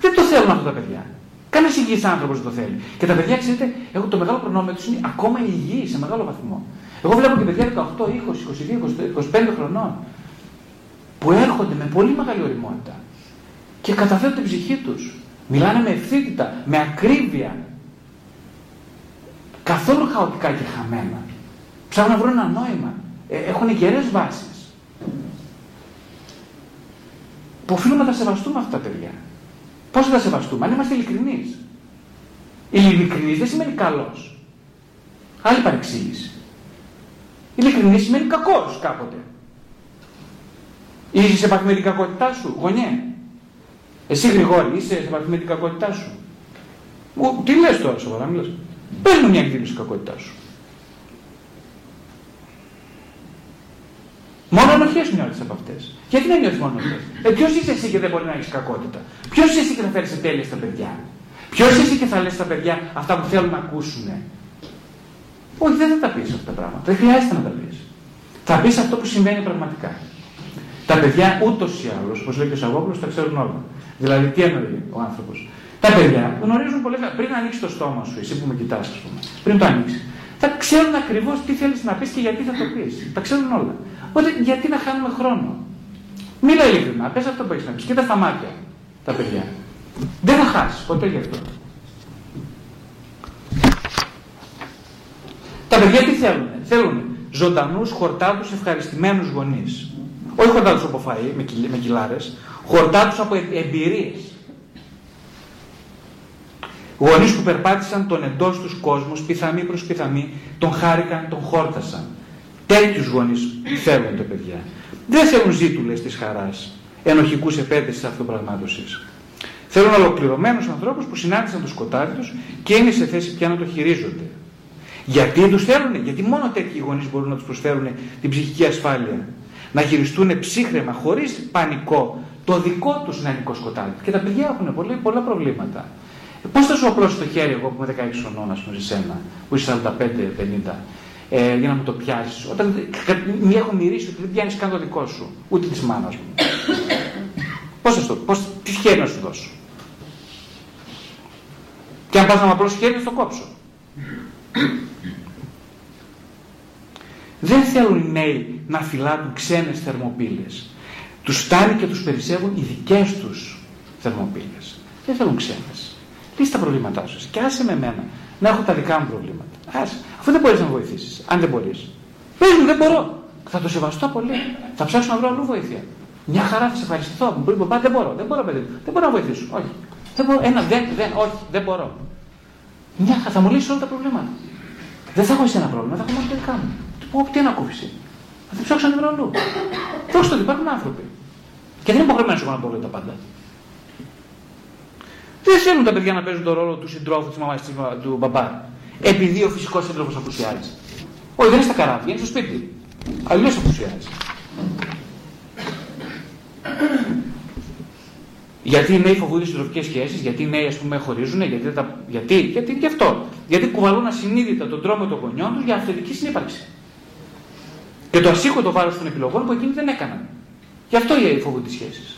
Δεν το θέλουν αυτά τα παιδιά. Κανένας υγιής άνθρωπος δεν το θέλει. Και τα παιδιά, ξέρετε, έχω το μεγάλο προνόμιο τους είναι ακόμα υγιείς σε μεγάλο βαθμό. Εγώ βλέπω και παιδιά 18, 20, 22, 25 χρονών που έρχονται με πολύ μεγάλη οριμότητα και καταθέτουν την ψυχή τους. Μιλάνε με ευθύτητα, με ακρίβεια. Καθόλου χαοτικά και χαμένα. Ψάχνουν να βρουν ένα νόημα. Ε, έχουν γερές βάσεις. Που οφείλουμε να τα σεβαστούμε αυτά τα παιδιά. Πώς θα τα σεβαστούμε, αν είμαστε ειλικρινείς. Ειλικρινή δεν σημαίνει καλός. Άλλη παρεξήγηση. Ειλικρινής σημαίνει κακός κάποτε. Είσαι σε επαφή με την κακότητά σου, γονιέ. Εσύ Γρηγόρη, είσαι σε επαφή με την κακότητά σου. Ο, τι λες τώρα, σοβαρά, μην λε. Πες μου μια εκδήλωση κακότητάς σου. Μόνο ενοχέ νιώθει από αυτές; Γιατί δεν νιώθει μόνο ενοχέ. Ε, Ποιος είσαι εσύ και δεν μπορεί να έχεις κακότητα; Ποιος είσαι εσύ και θα φέρεις τέλεια στα παιδιά; Ποιος είσαι εσύ και θα λες στα παιδιά αυτά που θέλουν να ακούσουν. Όχι, δεν θα τα πεις αυτά τα πράγματα. Δεν χρειάζεται να τα πεις. Θα πεις αυτό που συμβαίνει πραγματικά. Τα παιδιά ούτως ή άλλως, όπως λέει και ο Σαββόπουλος, τα ξέρουν όλα. Δηλαδή, τι εννοεί ο άνθρωπος; Τα παιδιά γνωρίζουν πολύ καλά. Πριν ανοίξει το στόμα σου, εσύ που με κοιτάς, ας πούμε, πριν το ανοίξεις, θα ξέρουν ακριβώς τι θέλεις να πεις και γιατί θα το πεις. Τα ξέρουν όλα. Οπότε γιατί να χάνουμε χρόνο; Μίλα ειλικρινά, πες αυτό που έχεις να πεις. Κοίτα στα μάτια τα παιδιά. Δεν θα χάσεις ποτέ γι' αυτό. Τα παιδιά τι θέλουν. Θέλουν ζωντανούς, χορτάτους, ευχαριστημένους γονείς. Όχι χορτάτους από φαΐ, με, με κιλάρες. Χορτάτους από εμπειρίες. Γονείς που περπάτησαν τον εντός τους κόσμους, πιθαμή προς πιθαμή, τον χάρηκαν, τον χόρτασαν. Τέτοιους γονείς θέλουν τα παιδιά. Δεν θέλουν ζήτουλες της χαράς, ενοχικούς επέτηση αυτοπραγμάτωσης. Θέλουν ολοκληρωμένους ανθρώπους που συνάντησαν το σκοτάδι τους και είναι σε θέση πια να το χειρίζονται. Γιατί τους θέλουν, γιατί μόνο τέτοιοι γονείς μπορούν να τους προσφέρουν την ψυχική ασφάλεια; Να χειριστούν ψύχρεμα, χωρίς πανικό, το δικό τους νεανικό σκοτάδι. Και τα παιδιά έχουν πολλά, πολλά προβλήματα. Πώς θα σου απλώσει το χέρι εγώ που είμαι 16 χρονών, ας πούμε, σε σένα, που είσαι 45-50, ε, για να μου το πιάσεις. Όταν μη έχω μυρίσει ότι δεν πιάνεις καν το δικό σου, ούτε της μάνας μου. Πώς θα το, πώς, τι χέρι να σου δώσω; Και αν πας να μου απλώσεις χέρι, θα το κόψω. Δεν θέλουν οι νέοι να φυλάτουν ξένες θερμοπύλες. Τους φτάνει και τους περισσεύουν οι δικές τους θερμοπύλες. Δεν θέλουν ξένες. Λύσει τα προβλήματά σου και άσε με μένα να έχω τα δικά μου προβλήματα. Άσε. Αφού δεν μπορείς να βοηθήσεις, αν δεν μπορείς. Πες μου, δεν μπορώ. Θα το σεβαστώ πολύ. Θα ψάξω να βρω αλλού βοήθεια. Μια χαρά θα σε ευχαριστηθώ. Μου πει δεν μπορώ, δεν μπορώ, παιδί. Δεν μπορώ να βοηθήσω. Όχι. Δεν μπορώ. Ένα, δεν, δεν, όχι, δεν μπορώ. Μια χαρά θα μου λύσεις όλα τα προβλήματα. Δεν θα έχω εσύ ένα πρόβλημα, θα έχω μόνο το δικά μου. Τι πω, τι ανακούφιση. Θα την ψάξω να την βρω αλλού. Δώστε το, υπάρχουν άνθρωποι. Και δεν είναι υποχρεωμένος εγώ να πω τα πάντα. Δεν θέλουν τα παιδιά να παίζουν τον ρόλο του συντρόφου της μαμάς του μπαμπά επειδή ο φυσικός σύντροφος απουσιάζει. Όχι, δεν είναι στα καράβια, είναι στο σπίτι. Αλλιώς απουσιάζει. Γιατί οι νέοι φοβούνται συντροφικέ σχέσεις, γιατί οι νέοι ας πούμε, χωρίζουν, γιατί, τα... γιατί, γιατί και αυτό. Γιατί κουβαλούν ασυνείδητα τον τρόμο των γονιών τους για αυθεντική συνύπαρξη. Και το ασύχωτο βάρος των επιλογών που εκείνοι δεν έκαναν. Γι' αυτό οι νέοι φοβούνται τις σχέσεις.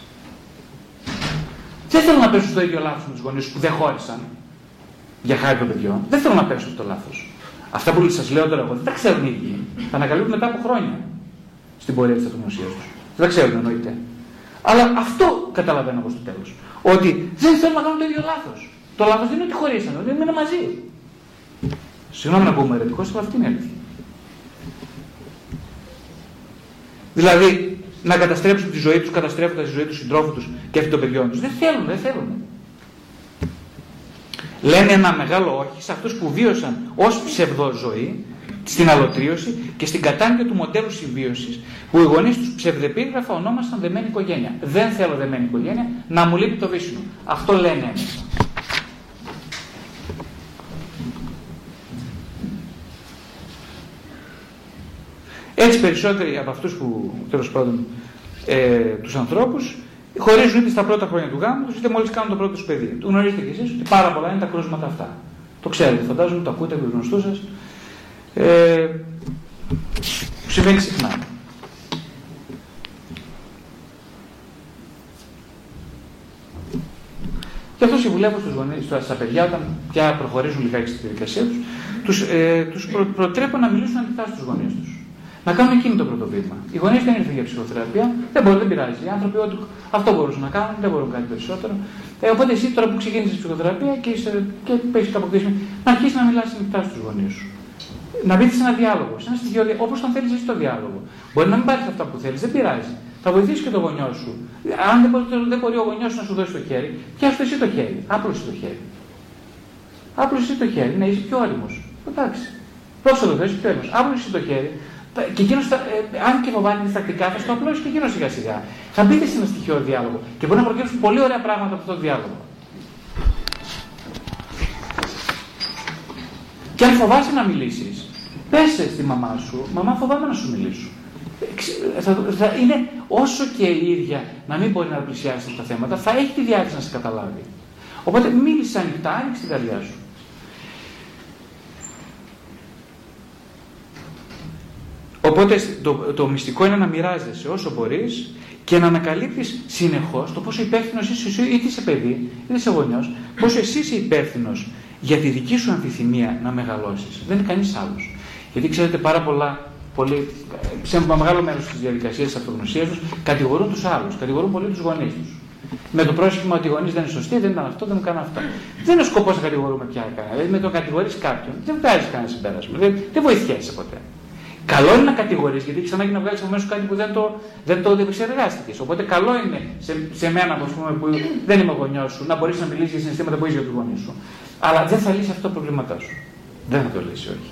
Δεν θέλω να πέσουν στο ίδιο λάθος με τους γονείς που δεν χώρισαν για χάρη των παιδιών. Δεν θέλω να πέσουν το λάθος. Αυτά που σας λέω τώρα εγώ δεν τα ξέρουν οι ίδιοι. Τα ανακαλύπτουν μετά από χρόνια στην πορεία της αυτογνωσία τους. Δεν τα ξέρουν εννοείται. Αλλά αυτό καταλαβαίνω εγώ στο τέλος. Ότι δεν θέλουν να κάνουν το ίδιο λάθος. Το λάθος δεν είναι ότι χωρίσανε, ότι είναι μαζί. Συγγνώμη να πούμε ερετικό, αλλά αυτή είναι η αλήθεια. Δηλαδή, να καταστρέψουν τη ζωή τους, καταστρέφοντας τη ζωή τους συντρόφους τους και αυτή των παιδιών τους. Δεν θέλουν, δεν θέλουν. Λένε ένα μεγάλο όχι σε αυτούς που βίωσαν ως ψευδοζωή στην αλωτρίωση και στην κατάνοια του μοντέλου συμβίωσης που οι γονείς τους ψευδεπίγραφα ονόμασαν δεμένη οικογένεια. Δεν θέλω δεμένη οικογένεια, να μου λείπει το βίσινο. Αυτό λένε Έτσι περισσότεροι από αυτούς που τέλος πάντων ε, τους ανθρώπους χωρίζουν είτε στα πρώτα χρόνια του γάμου τους είτε μόλις κάνουν το πρώτο τους παιδί. Το γνωρίζετε κι εσείς ότι πάρα πολλά είναι τα κρούσματα αυτά. Το ξέρετε, φαντάζομαι, το ακούτε από τους γνωστούς σας. Ε, συμβαίνει συχνά. Και αυτό συμβουλεύω στους γονείς, στα παιδιά όταν πια προχωρήσουν λιγάκι στη διαδικασία τους, τους, ε, τους προ, προτρέπω να μιλήσουν ανοιχτά στους γονείς τους να κάνουν εκείνη το πρώτο βήμα. Οι γονείς δεν ήρθαν για ψυχοθεραπεία, δεν μπορεί, δεν πειράζει. Οι άνθρωποι ό,τι αυτό μπορούσαν να κάνουν, δεν μπορούν κάτι περισσότερο. Ε, οπότε εσύ τώρα που ξεκίνησες ψυχοθεραπεία και, είσαι, και έχει αποκτήσει, να αρχίσεις να μιλάς ανοιχτά στους γονείς σου. Να μπεις σε ένα διάλογο, σε ένα στοιχείο, όπως τον θέλεις εσύ το διάλογο. Μπορεί να μην πάρεις αυτά που θέλεις, δεν πειράζει. Θα βοηθήσεις και το γονιό σου. Αν δεν μπορείς, δεν μπορεί ο γονιός να σου δώσει το χέρι, πιάσου εσύ το χέρι. Άπλωσε το χέρι. Άπλωσε το χέρι, να είσαι πιο όριμο. Εντάξει. Δώσε το θέσει πιο όριμο. Άπλωσε το χέρι, και εκείνος, ε, αν και φοβάται διστακτικά, θα στο απλώσει και εκείνος σιγά σιγά. Θα μπείτε σε ένα στοιχείο διάλογο και μπορεί να προκύψουν πολύ ωραία πράγματα από αυτό το διάλογο. Και αν φοβάσαι να μιλήσεις, πέσε στη μαμά σου, μαμά φοβάμαι να σου μιλήσω. Θα, θα είναι όσο και η ίδια να μην μπορεί να πλησιάσει τα θέματα, θα έχει τη διάθεση να σε καταλάβει. Οπότε μίλησε ανοιχτά, άνοιξε την καρδιά σου. Οπότε το, το μυστικό είναι να μοιράζεσαι όσο μπορείς και να ανακαλύπτεις συνεχώς το πόσο υπεύθυνος είσαι εσύ, είτε είσαι παιδί, είτε είσαι γονιός, πόσο εσύ είσαι υπεύθυνος για τη δική σου αμφιθυμία να μεγαλώσεις. Δεν είναι κανείς άλλος. Γιατί ξέρετε πάρα πολλά, πολύ, σε ένα μεγάλο μέρος της διαδικασίας της αυτογνωσίας τους κατηγορούν τους άλλους, κατηγορούν πολύ τους γονείς τους. Με το πρόσχημα ότι οι γονείς δεν είναι σωστοί, δεν ήταν αυτό, δεν μου κάνουν αυτό. Δεν είναι ο σκοπός να κατηγορούμε πια κανένα. Δηλαδή με το κατηγορείς κάποιον, δεν βγάζει κανένα συμπέρασμα. Δεν, δεν βοηθιέσαι ποτέ. Καλό είναι να κατηγορείς, γιατί έχεις ανάγκη να βγάλεις από μέσα κάτι που δεν το, δεν το επεξεργάστηκες. Οπότε καλό είναι σε, σε μένα πούμε, που δεν είμαι γονιός σου να μπορείς να μιλήσεις για συναισθήματα που έχεις για τους γονείς σου. Αλλά δεν θα λύσει αυτό το πρόβληματά σου. Δεν θα το λύσει, όχι.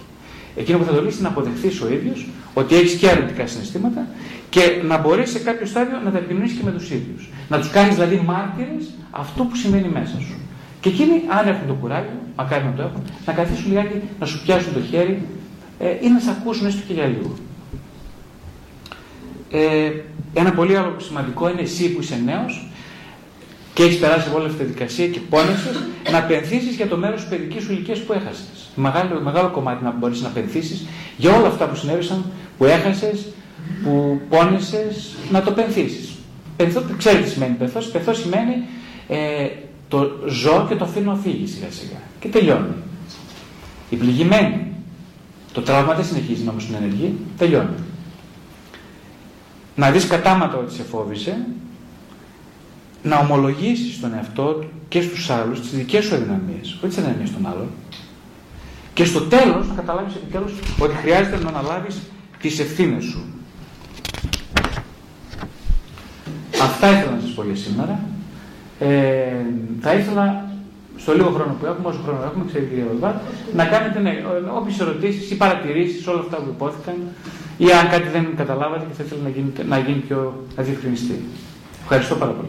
Εκείνο που θα το λύσει είναι να αποδεχθείς ο ίδιος ότι έχεις και αρνητικά συναισθήματα και να μπορείς σε κάποιο στάδιο να τα επιμείνει και με τους ίδιους. Να τους κάνεις δηλαδή μάρτυρες αυτό που συμβαίνει μέσα σου. Και εκείνοι, αν έχουν το κουράγιο, μακάρι να το έχουν, να καθίσουν λιγάκι να σου πιάσουν το χέρι ε, ή να σε ακούσουν έστω και για λίγο. Ε, ένα πολύ άλλο σημαντικό είναι εσύ που είσαι νέος και έχεις περάσει από όλη αυτή τη διαδικασία και πόνεσαι να πενθήσεις για το μέρος της παιδικής σου ηλικίας που έχασες. Μεγάλο, μεγάλο κομμάτι να μπορείς να πενθήσεις για όλα αυτά που συνέβησαν, που έχασες, που πόνεσαι, να το πενθήσεις. Πενθώ, ξέρετε τι σημαίνει πενθό. Πενθό σημαίνει ε, το ζω και το αφήνω φύγει σιγά σιγά. Και τελειώνει. Η πληγημένη το τραύμα δεν συνεχίζει όμως την ενεργή, τελειώνει. Να δεις κατάματα ότι σε φόβησε, να ομολογήσεις τον εαυτό του και στους άλλους τις δικές σου αδυναμίες, όχι τις αδυναμίες των άλλων. Και στο τέλος να καταλάβεις επιτέλους ότι χρειάζεται να αναλάβεις τις ευθύνες σου. Αυτά ήθελα να σας πω για σήμερα. Ε, θα ήθελα στο λίγο χρόνο που έχουμε, όσο χρόνο έχουμε, ξέρει η κυρία Βαλβά, να κάνετε ναι, όποιες ερωτήσεις ή παρατηρήσεις όλα αυτά που υπόθηκαν ή αν κάτι δεν καταλάβατε και θα ήθελα να γίνει, να γίνει πιο να διευκρινιστεί. Ευχαριστώ πάρα πολύ.